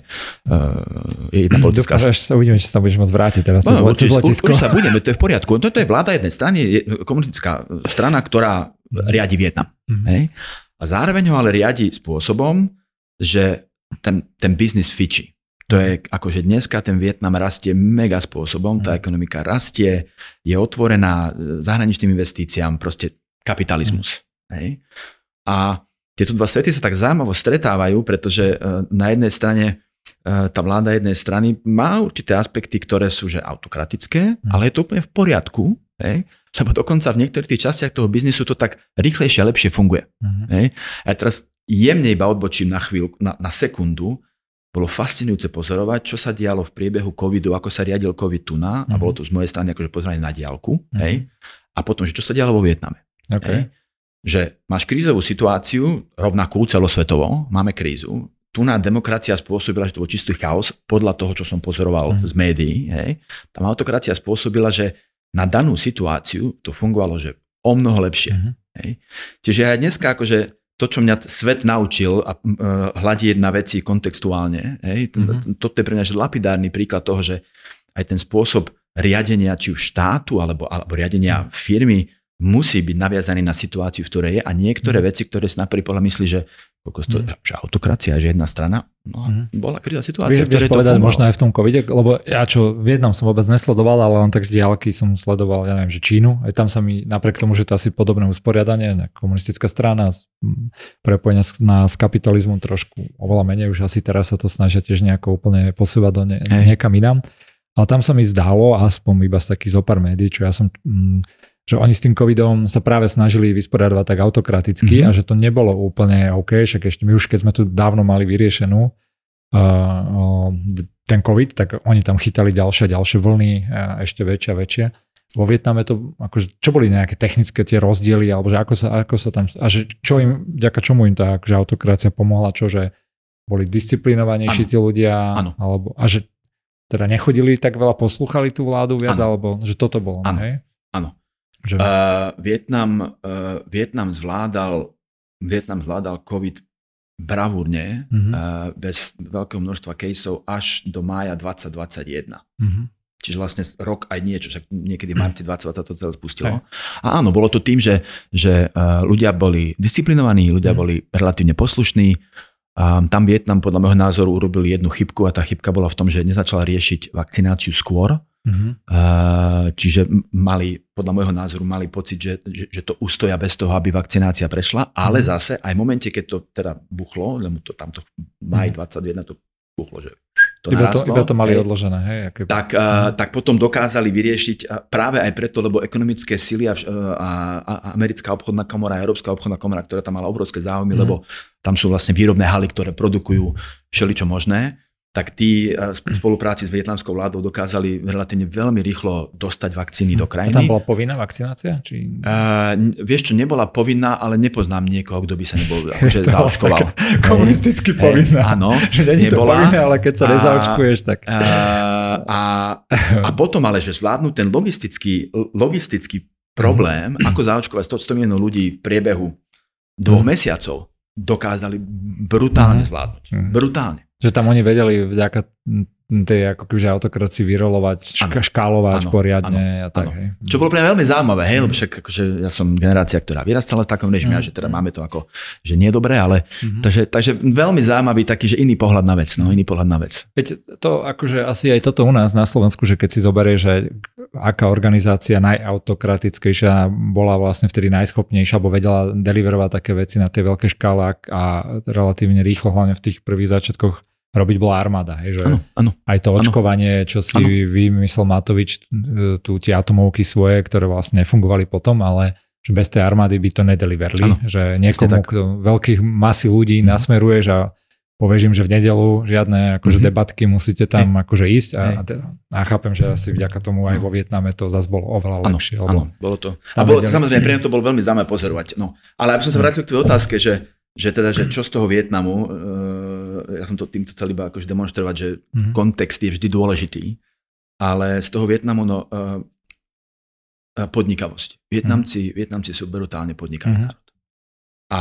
uh, je jedna politická... Dúfam, sa uvidíme, či sa budeš môcť vrátiť teraz no, cez, cez letisko. sa budeme, to je v poriadku. Toto je vláda jednej strany, je komunistická strana, ktorá mm-hmm. riadi Vietnam. Mm-hmm. Hej? A zároveň ho ale riadi spôsobom, že ten, ten biznis fičí. To je akože dneska ten Vietnam rastie mega spôsobom, tá mhm. ekonomika rastie, je otvorená zahraničným investíciám, proste kapitalizmus. Mm. Hej? A tieto dva svety sa tak zaujímavo stretávajú, pretože e, na jednej strane e, tá vláda jednej strany má určité aspekty, ktoré sú že autokratické, mm. ale je to úplne v poriadku, hej? lebo dokonca v niektorých tých častiach toho biznisu to tak rýchlejšie a lepšie funguje. Mm. Hej? A teraz jemne iba odbočím na chvíľu, na, na sekundu, bolo fascinujúce pozorovať, čo sa dialo v priebehu covidu, ako sa riadil covid tu na, mm-hmm. a mhm. bolo to z mojej strany akože pozeranie na diálku, mm-hmm. hej, a potom, že čo sa dialo vo Vietname. Okay. Hej, že máš krízovú situáciu, rovnakú celosvetovo, máme krízu, tu na demokracia spôsobila, že to bol čistý chaos, podľa toho, čo som pozoroval mm-hmm. z médií, hej, tam autokracia spôsobila, že na danú situáciu to fungovalo, že o mnoho lepšie. Mm-hmm. Hej. Čiže aj dneska akože to, čo mňa svet naučil a uh, hľadieť na veci kontextuálne, hej, mm-hmm. toto je pre mňa že lapidárny príklad toho, že aj ten spôsob riadenia či už štátu alebo, alebo riadenia mm. firmy musí byť naviazaný na situáciu, v ktorej je a niektoré mm. veci, ktoré si na prvý pohľad myslí, že, to, mm. že autokracia je jedna strana, no mm. bola kríza situácia, Vieš, vieš povedať možno aj v tom covide, lebo ja čo Vietnam som vôbec nesledoval, ale len tak z diálky som sledoval, ja neviem, že Čínu, aj tam sa mi napriek tomu, že to asi podobné usporiadanie, komunistická strana, prepojenia na, s kapitalizmom trošku oveľa menej, už asi teraz sa to snažia tiež nejako úplne posúvať do ne, niekam inám. Ale tam sa mi zdálo, aspoň iba z takých zopár médií, čo ja som mm, že oni s tým covidom sa práve snažili vysporiadať tak autokraticky mm-hmm. a že to nebolo úplne OK, však ešte my už keď sme tu dávno mali vyriešenú uh, uh, ten covid, tak oni tam chytali ďalšie a ďalšie vlny, uh, ešte väčšie a väčšie. Vo Vietname to, akože, čo boli nejaké technické tie rozdiely, alebo že ako sa, ako sa tam, a že čo im, ďaká čomu im tá akože autokracia pomohla, čo, že boli disciplinovanejší ano. tí ľudia, ano. alebo, a že teda nechodili tak veľa, poslúchali tú vládu viac, ano. alebo že toto bolo, ano. hej? Že... Uh, Vietnam, uh, Vietnam zvládal Vietnam zvládal COVID bravúrne, mm-hmm. uh, bez veľkého množstva caseov až do mája 2021. Mm-hmm. Čiže vlastne rok aj niečo, však niekedy v marci 2020 to celé spustilo. A áno, bolo to tým, že, že uh, ľudia boli disciplinovaní, ľudia mm. boli relatívne poslušní. Um, tam Vietnam podľa môjho názoru urobil jednu chybku a tá chybka bola v tom, že nezačala riešiť vakcináciu skôr, Uh, čiže mali, podľa môjho názoru, mali pocit, že, že, že to ustoja bez toho, aby vakcinácia prešla, ale uh-huh. zase aj v momente, keď to teda buchlo, lebo to tamto maj 21 to buchlo, že to iba, narastlo, to, iba to mali hej, odložené. Hej, aké... tak, uh, tak potom dokázali vyriešiť práve aj preto, lebo ekonomické sily a, a, a americká obchodná komora a európska obchodná komora, ktorá tam mala obrovské záujmy, uh-huh. lebo tam sú vlastne výrobné haly, ktoré produkujú všeličo možné, tak tí v spolupráci s vietnamskou vládou dokázali relatívne veľmi rýchlo dostať vakcíny do krajiny. A tam bola povinná vakcinácia? Či... Uh, vieš čo, nebola povinná, ale nepoznám niekoho, kto by sa nebol akože zaočkoval. Komunisticky povinná. Áno, že není nebola. to povinné, ale keď sa a, nezaočkuješ, tak... Uh, a, a potom ale, že zvládnu ten logistický, logistický problém, ako zaočkovať 100 miliónov ľudí v priebehu dvoch mm. mesiacov, dokázali brutálne zvládnuť. Brutálne. Že tam oni vedeli vďaka tej ako kebyže autokraci vyrolovať, ška, škálovať ano, poriadne ano, a tak. Hej. Čo bolo pre mňa veľmi zaujímavé, hej, lebo však akože ja som generácia, ktorá vyrastala v takom režime, mm. že teda máme to ako, že nie je dobré, ale mm-hmm. takže, takže veľmi zaujímavý taký, že iný pohľad na vec, no iný pohľad na vec. Veď to akože asi aj toto u nás na Slovensku, že keď si zoberie, že aká organizácia najautokratickejšia bola vlastne vtedy najschopnejšia, alebo vedela deliverovať také veci na tej veľké škále a relatívne rýchlo, hlavne v tých prvých začiatkoch robiť bola armáda. Hej, že ano, ano, aj to očkovanie, ano, čo si ano. vymyslel Matovič, tu tie atomovky svoje, ktoré vlastne nefungovali potom, ale že bez tej armády by to nedeliverli. Ano, že niekomu, kto veľkých masy ľudí mm. nasmeruješ a povieš im, že v nedelu žiadne akože mm-hmm. debatky musíte tam hey. akože ísť a, a chápem, že asi vďaka tomu aj vo Vietname to zase bolo oveľa ano, lepšie. Áno, bolo to. A bolo, samozrejme, pre mňa to bolo veľmi zaujímavé pozorovať. No, ale aby som sa vrátil k tvojej otázke, že že teda, že čo z toho Vietnamu, uh, ja som to týmto chcel iba akože demonstrovať, že mm-hmm. kontext je vždy dôležitý, ale z toho Vietnamu no, uh, podnikavosť. Vietnamci, mm-hmm. Vietnamci sú brutálne podnikavý mm-hmm. národ. A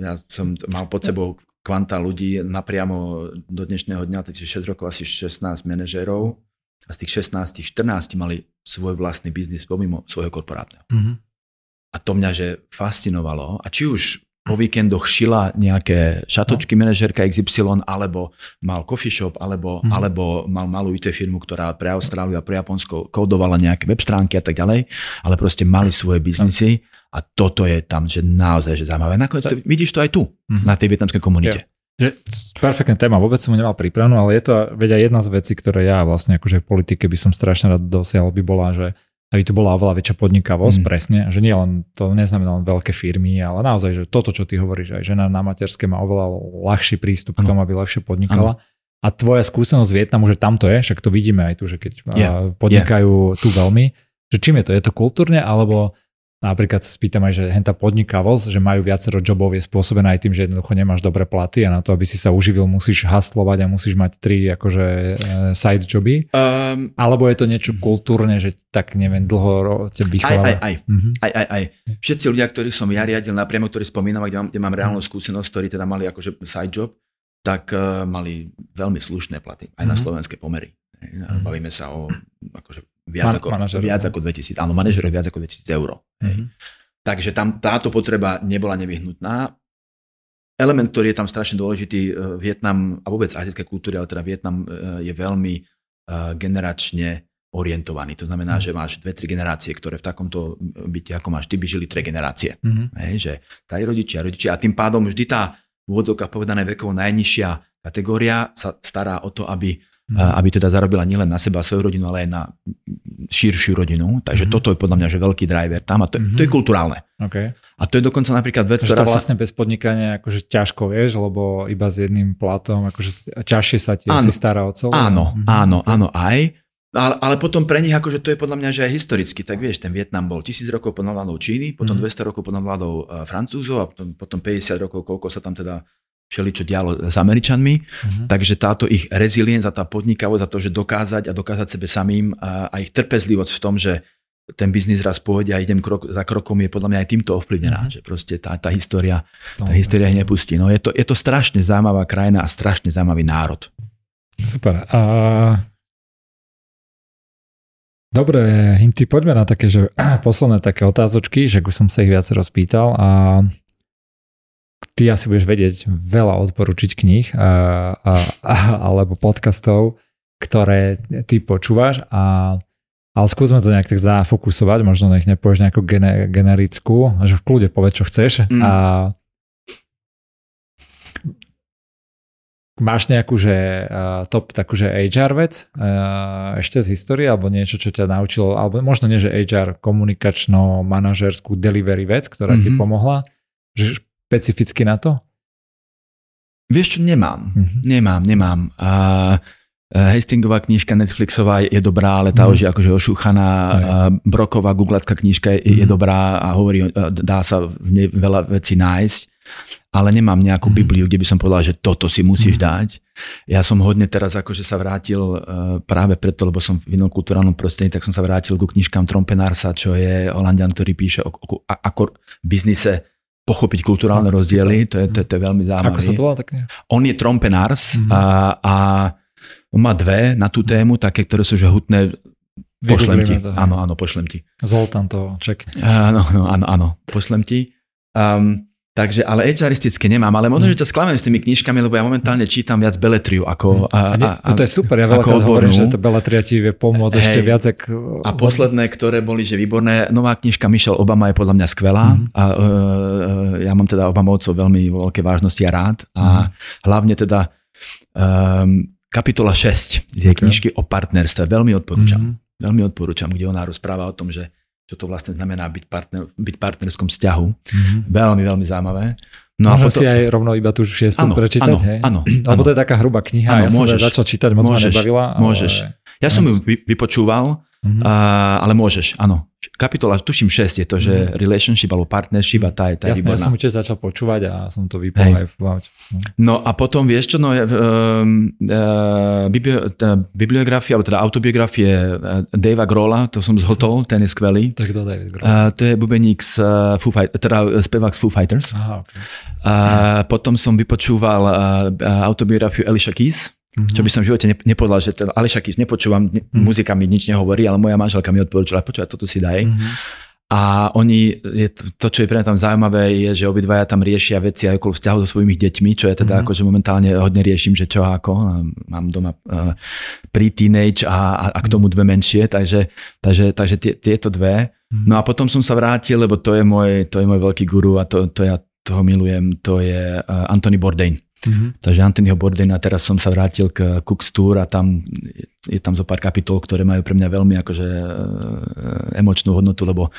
ja som mal pod sebou kvanta ľudí napriamo do dnešného dňa, teď 6 rokov asi 16 manažérov a z tých 16, 14 mali svoj vlastný biznis pomimo svojho korporátneho. Mm-hmm. A to mňa, že fascinovalo. A či už po víkendoch šila nejaké šatočky no. manažerka XY, alebo mal coffee shop, alebo, mm-hmm. alebo mal malú IT firmu, ktorá pre Austráliu a pre Japonsko kódovala nejaké web stránky a tak ďalej, ale proste mali svoje biznisy a toto je tam, že naozaj že zaujímavé. Nakoniec to, vidíš to aj tu, mm-hmm. na tej vietnamskej komunite. Yeah. Že, perfektná téma, vôbec som ho nemal pripravenú, ale je to aj jedna z vecí, ktoré ja vlastne akože v politike by som strašne rád dosiahol, by bola, že aby tu bola oveľa väčšia podnikavosť, mm. presne, že nie len, to neznamená len veľké firmy, ale naozaj, že toto, čo ty hovoríš, aj žena na materské má oveľa ľahší prístup ano. k tomu, aby lepšie podnikala. Ano. A tvoja skúsenosť z Vietnamu, že tam to je, však to vidíme aj tu, že keď yeah. podnikajú yeah. tu veľmi, že čím je to? Je to kultúrne, alebo Napríklad sa spýtam aj, že henta podnikavosť, že majú viacero jobov, je spôsobená aj tým, že jednoducho nemáš dobré platy a na to, aby si sa uživil, musíš haslovať a musíš mať tri akože e, side joby. Um, Alebo je to niečo kultúrne, že tak neviem, dlho te vychováva? Aj, aj, aj. Mm-hmm. aj, aj, aj. Všetci ľudia, ktorí som ja riadil napriamo, ktorí spomínam, kde mám, kde mám reálnu skúsenosť, ktorí teda mali akože side job, tak uh, mali veľmi slušné platy, aj mm-hmm. na mhm. slovenské pomery. Mm-hmm. Bavíme sa o akože viac, Man, ako, viac ako 2000, áno, manažerov viac ako 2000 eur. Mm-hmm. Takže tam táto potreba nebola nevyhnutná. Element, ktorý je tam strašne dôležitý, e, Vietnam a vôbec azijské kultúry, ale teda Vietnam e, je veľmi e, generačne orientovaný. To znamená, mm. že máš dve, tri generácie, ktoré v takomto byte, ako máš, ty by žili tri generácie. Mm-hmm. Hej, že starí rodičia, rodičia a tým pádom vždy tá v úvodzovkách povedané vekovo najnižšia kategória sa stará o to, aby. Aby teda zarobila nielen na seba a svoju rodinu, ale aj na širšiu rodinu. Takže mm. toto je podľa mňa že veľký driver tam a to, mm-hmm. to je kulturálne. Okay. A to je dokonca napríklad vec, ktorá to vlastne sa... bez podnikania akože ťažko, vieš, lebo iba s jedným platom, akože ťažšie sa ti si stará o celé. Áno, mm-hmm. áno, áno, aj. Ale, ale potom pre nich, akože to je podľa mňa, že aj historicky, tak vieš, ten Vietnam bol tisíc rokov pod vládou Číny, potom mm. 200 rokov pod vládou uh, Francúzov a potom, potom 50 rokov, koľko sa tam teda čo dialo s Američanmi. Uh-huh. Takže táto ich reziliencia, tá podnikavosť a to, že dokázať a dokázať sebe samým a, a ich trpezlivosť v tom, že ten biznis raz pôjde a idem krok za krokom, je podľa mňa aj týmto ovplyvnená, uh-huh. že proste tá, tá história, tá história ich nepustí. No je to, je to strašne zaujímavá krajina a strašne zaujímavý národ. Super. A... Dobre, Hinty, poďme na také, že posledné také otázočky, že už som sa ich viac rozpýtal a ty asi budeš vedieť veľa odporučiť kníh a, a, a, alebo podcastov, ktoré ty počúvaš a ale skúsme to nejak tak zafokusovať, možno nech nepovieš nejakú gene, generickú, že v kľude povedz, čo chceš. Mm. A máš nejakú, že uh, top takú, že HR vec uh, ešte z histórie, alebo niečo, čo ťa naučilo, alebo možno nie, že HR komunikačno, manažerskú delivery vec, ktorá mm-hmm. ti mhm. pomohla, že špecificky na to? Vieš čo, nemám. Mm-hmm. Nemám, nemám. A Hastingová knižka Netflixová je dobrá, ale tá mm. už je akože ošúchaná. Broková googlatka knižka je, mm. je mhm. dobrá a hovorí, dá sa v nej veľa vecí nájsť, ale nemám nejakú mm. Bibliu, kde by som povedal, že toto si musíš mm. dať. Ja som hodne teraz akože sa vrátil uh, práve preto, lebo som v inom kulturálnom prostredí, tak som sa vrátil ku knižkám Trompenarsa, čo je Holandian, ktorý píše o, o, o ako biznise pochopiť kulturálne rozdiely, to je, to, to je veľmi zaujímavé. Ako sa to volá tak? On je trompenars mm-hmm. a, a On má dve na tú tému, také, ktoré sú že hutné. Pošlem ti. To. Áno, áno, pošlem ti. Zoltán to čekne. Áno, áno, áno, pošlem ti. Um, Takže, ale HRisticky nemám, ale možno, že ťa sklamem s tými knižkami, lebo ja momentálne čítam viac beletriu ako... A, a, a, no to je super, ja veľakrát hovorím, že to beletria ti vie pomôcť Hej. ešte viac. Ak... A posledné, ktoré boli, že výborné, nová knižka Michelle Obama je podľa mňa skvelá mm-hmm. a uh, ja mám teda Obamovcov veľmi veľké vážnosti a rád a mm-hmm. hlavne teda um, kapitola 6 je okay. knižky o partnerstve, veľmi odporúčam. Mm-hmm. Veľmi odporúčam, kde ona rozpráva o tom, že čo to vlastne znamená byť, partner, byť partnerskom vzťahu. Mm-hmm. Veľmi, veľmi zaujímavé. No Môžem potom... si aj rovno iba tú šiestu áno, prečítať, áno, hej? Áno, Lebo to je taká hrubá kniha, áno, ja môžeš, som začal čítať, moc môžeš, ma nebavila. Ale... Môžeš. Ja som ju vypočúval, Mm-hmm. A, ale môžeš, áno. Kapitola, tuším 6 je to, že mm-hmm. relationship alebo partnership a tá je, tá Jasné, výborná. ja som tiež začal počúvať a som to vypol aj v no. no a potom vieš čo, no, uh, uh, biblio, bibliografia, alebo teda autobiografie uh, Davea Grola, to som zhotol, ten je skvelý. Tak kto David Grohl? Uh, to je bubeník z uh, Foo Fight, teda spevák z Foo Fighters. Aha, okay. uh, potom som vypočúval uh, autobiografiu Elisha Keys, Mm-hmm. Čo by som v živote nepovedal, že ten Aleša Kiš nepočúvam, ne, mm-hmm. muzika mi nič nehovorí, ale moja manželka mi odporúčala, počúvaj, toto si daj. Mm-hmm. A oni, je to, to, čo je pre mňa tam zaujímavé, je, že obidvaja tam riešia veci aj okolo vzťahu so svojimi deťmi, čo je teda mm-hmm. akože momentálne hodne riešim, že čo ako. Mám doma uh, pre teenage a, a, a k tomu dve menšie, takže, takže, takže tie, tieto dve. Mm-hmm. No a potom som sa vrátil, lebo to je môj, to je môj veľký guru a to, to ja toho milujem, to je uh, Anthony Bourdain. Mm-hmm. Takže Anthonyho Bourdaina, teraz som sa vrátil k Cook's Tour a tam je tam zo pár kapitol, ktoré majú pre mňa veľmi akože e, emočnú hodnotu, lebo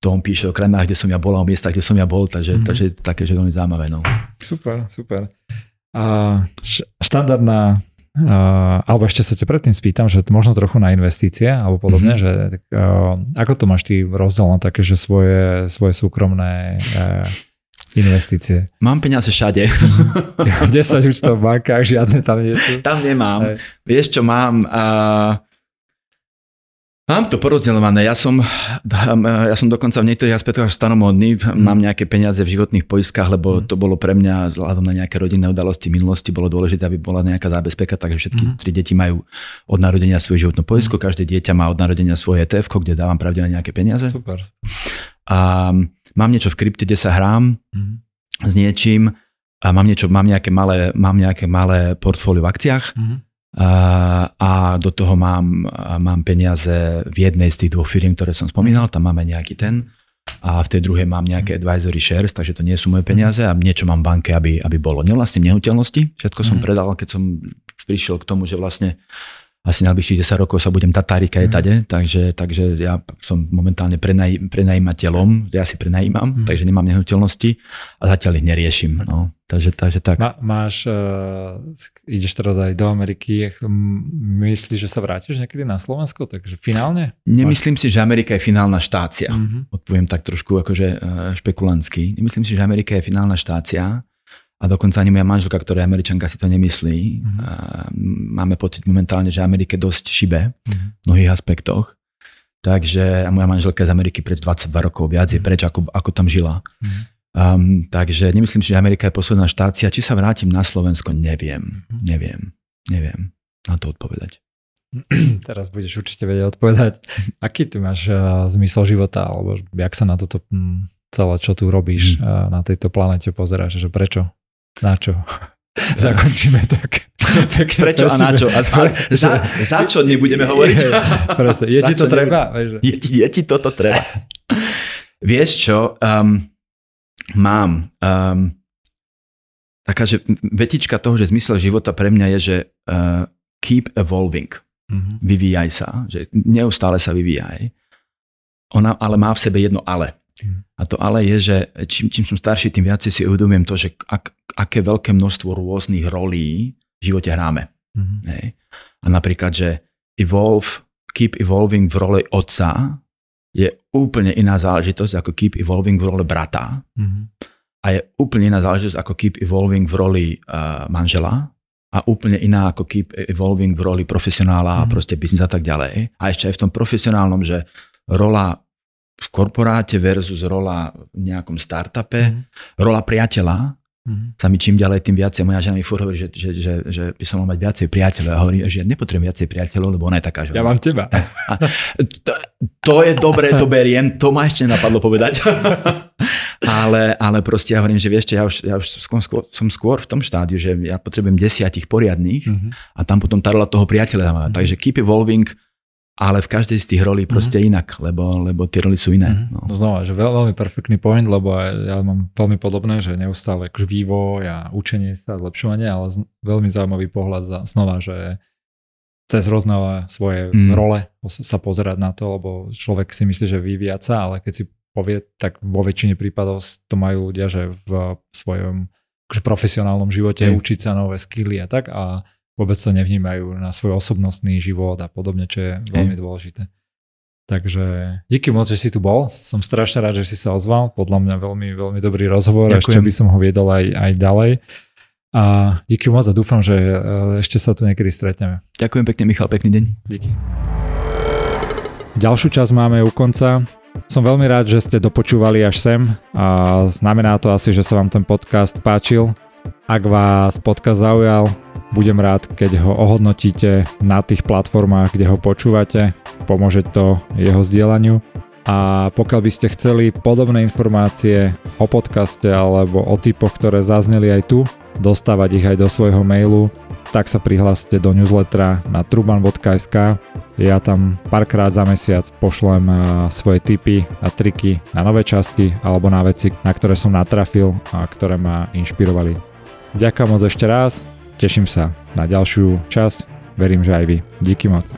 to on píše o krajinách, kde som ja bol a o miestach, kde som ja bol, takže, mm-hmm. takže také, že veľmi zaujímavé. No. Super, super. A štandardná Uh, alebo ešte sa ťa predtým spýtam, že možno trochu na investície alebo podobne, mm-hmm. že uh, ako to máš ty rozdiel na také, že svoje, svoje súkromné uh, investície? Mám peniaze všade. 10 účtov v bankách, žiadne tam nie sú. Tam nemám. Aj. Vieš čo mám? Uh, Mám to porozdeľované. Ja som, ja som dokonca v niektorých aspektoch staromodný. Mm. Mám nejaké peniaze v životných poiskách, lebo mm. to bolo pre mňa vzhľadom na nejaké rodinné udalosti minulosti bolo dôležité, aby bola nejaká zábezpeka, takže všetky mm. tri deti majú od narodenia svoje životnú poisku, mm. každé dieťa má od narodenia svoje ETF, kde dávam pravidelne nejaké peniaze. Super. A mám niečo v krypte, kde sa hrám mm-hmm. s niečím a mám, niečo, mám, nejaké malé, mám nejaké malé portfólio v akciách mm-hmm. a, a do toho mám, mám peniaze v jednej z tých dvoch firm, ktoré som spomínal, tam máme nejaký ten a v tej druhej mám nejaké mhm. advisory shares, takže to nie sú moje peniaze a niečo mám v banke, aby, aby bolo. Nevlastním nehnuteľnosti, všetko som mm-hmm. predal, keď som prišiel k tomu, že vlastne asi najbližších 10 rokov sa budem tatárika mm. tade, takže, takže ja som momentálne prenaj, prenajímateľom, ja si prenajímam, mm. takže nemám nehnuteľnosti a zatiaľ ich neriešim. No. Takže, takže tak. Má, máš, uh, ideš teraz aj do Ameriky, myslíš, že sa vrátiš niekedy na Slovensko, takže finálne? Nemyslím máš... si, že Amerika je finálna štácia. Mm-hmm. Odpoviem tak trošku akože uh, špekulantsky. Nemyslím si, že Amerika je finálna štácia a dokonca ani moja manželka, ktorá je američanka, si to nemyslí. Mm-hmm. Máme pocit momentálne, že Amerike dosť šibe mm-hmm. v mnohých aspektoch. Takže a moja manželka je z Ameriky pred 22 rokov, viac je mhm. preč, ako, ako tam žila. Mm-hmm. Um, takže nemyslím si, že Amerika je posledná štácia. Či sa vrátim na Slovensko, neviem. Mm-hmm. Neviem. Neviem na to odpovedať. Teraz budeš určite vedieť odpovedať. Aký ty máš uh, zmysel života, alebo jak sa na toto hm, celé, čo tu robíš uh, na tejto planete pozeráš, že prečo? Na čo? Zakončíme tak. Prečo a na čo? A za, za, za čo nebudeme hovoriť? Presne. Je ti to treba? Je, je ti toto treba. Vieš čo? Um, mám um, taká, že vetička toho, že zmysel života pre mňa je, že uh, keep evolving. Mm-hmm. Vyvíjaj sa. Že neustále sa vyvíjaj. Ona ale má v sebe jedno ale. A to ale je, že čím, čím som starší, tým viac si uvedomujem to, že ak, aké veľké množstvo rôznych rolí v živote hráme. Mm-hmm. Hej. A napríklad, že evolve, keep evolving v roli otca je úplne iná záležitosť ako keep evolving v roli brata. Mm-hmm. A je úplne iná záležitosť ako keep evolving v roli uh, manžela a úplne iná ako keep evolving v roli profesionála mm-hmm. a proste biznis a tak ďalej. A ešte aj v tom profesionálnom, že rola v korporáte versus rola v nejakom startupe, mm. rola priateľa Mm-hmm. Sa mi čím ďalej, tým viacej. Moja žena mi furt hovorí, že, že, že, že by som mal mať viacej priateľov. A hovorí, že ja nepotrebujem viacej priateľov, lebo ona je taká, že... Ja mám teba. A, to, to je dobré, to beriem, to ma ešte napadlo povedať. ale, ale proste ja hovorím, že vieš čo, ja už, ja už som, skôr, som skôr v tom štádiu, že ja potrebujem desiatich poriadných mm-hmm. a tam potom tarla toho priateľa. Mm-hmm. Takže keep evolving, ale v každej z tých rolí proste mm-hmm. inak, lebo, lebo tie roli sú iné. Mm-hmm. No. Znova, že veľ, veľmi perfektný point, lebo ja mám veľmi podobné, že neustále akože vývoj a učenie sa, zlepšovanie, ale z, veľmi zaujímavý pohľad za, znova, že cez rôzne svoje mm. role sa pozerať na to, lebo človek si myslí, že vyvíja sa, ale keď si povie, tak vo väčšine prípadov to majú ľudia, že v svojom akože profesionálnom živote mm. učiť sa nové skilly a tak a vôbec to nevnímajú na svoj osobnostný život a podobne, čo je veľmi dôležité. Takže díky moc, že si tu bol. Som strašne rád, že si sa ozval. Podľa mňa veľmi, veľmi dobrý rozhovor. Ďakujem. Ešte by som ho viedol aj, aj ďalej. A díky moc a dúfam, že e, ešte sa tu niekedy stretneme. Ďakujem pekne, Michal. Pekný deň. Díky. Ďalšiu časť máme u konca. Som veľmi rád, že ste dopočúvali až sem a znamená to asi, že sa vám ten podcast páčil. Ak vás podcast zaujal, budem rád, keď ho ohodnotíte na tých platformách, kde ho počúvate. Pomôže to jeho zdieľaniu. A pokiaľ by ste chceli podobné informácie o podcaste alebo o typoch, ktoré zazneli aj tu, dostávať ich aj do svojho mailu, tak sa prihláste do newslettera na truban.sk. Ja tam párkrát za mesiac pošlem svoje tipy a triky na nové časti alebo na veci, na ktoré som natrafil a ktoré ma inšpirovali. Ďakujem moc ešte raz, teším sa na ďalšiu časť, verím, že aj vy. Díky moc.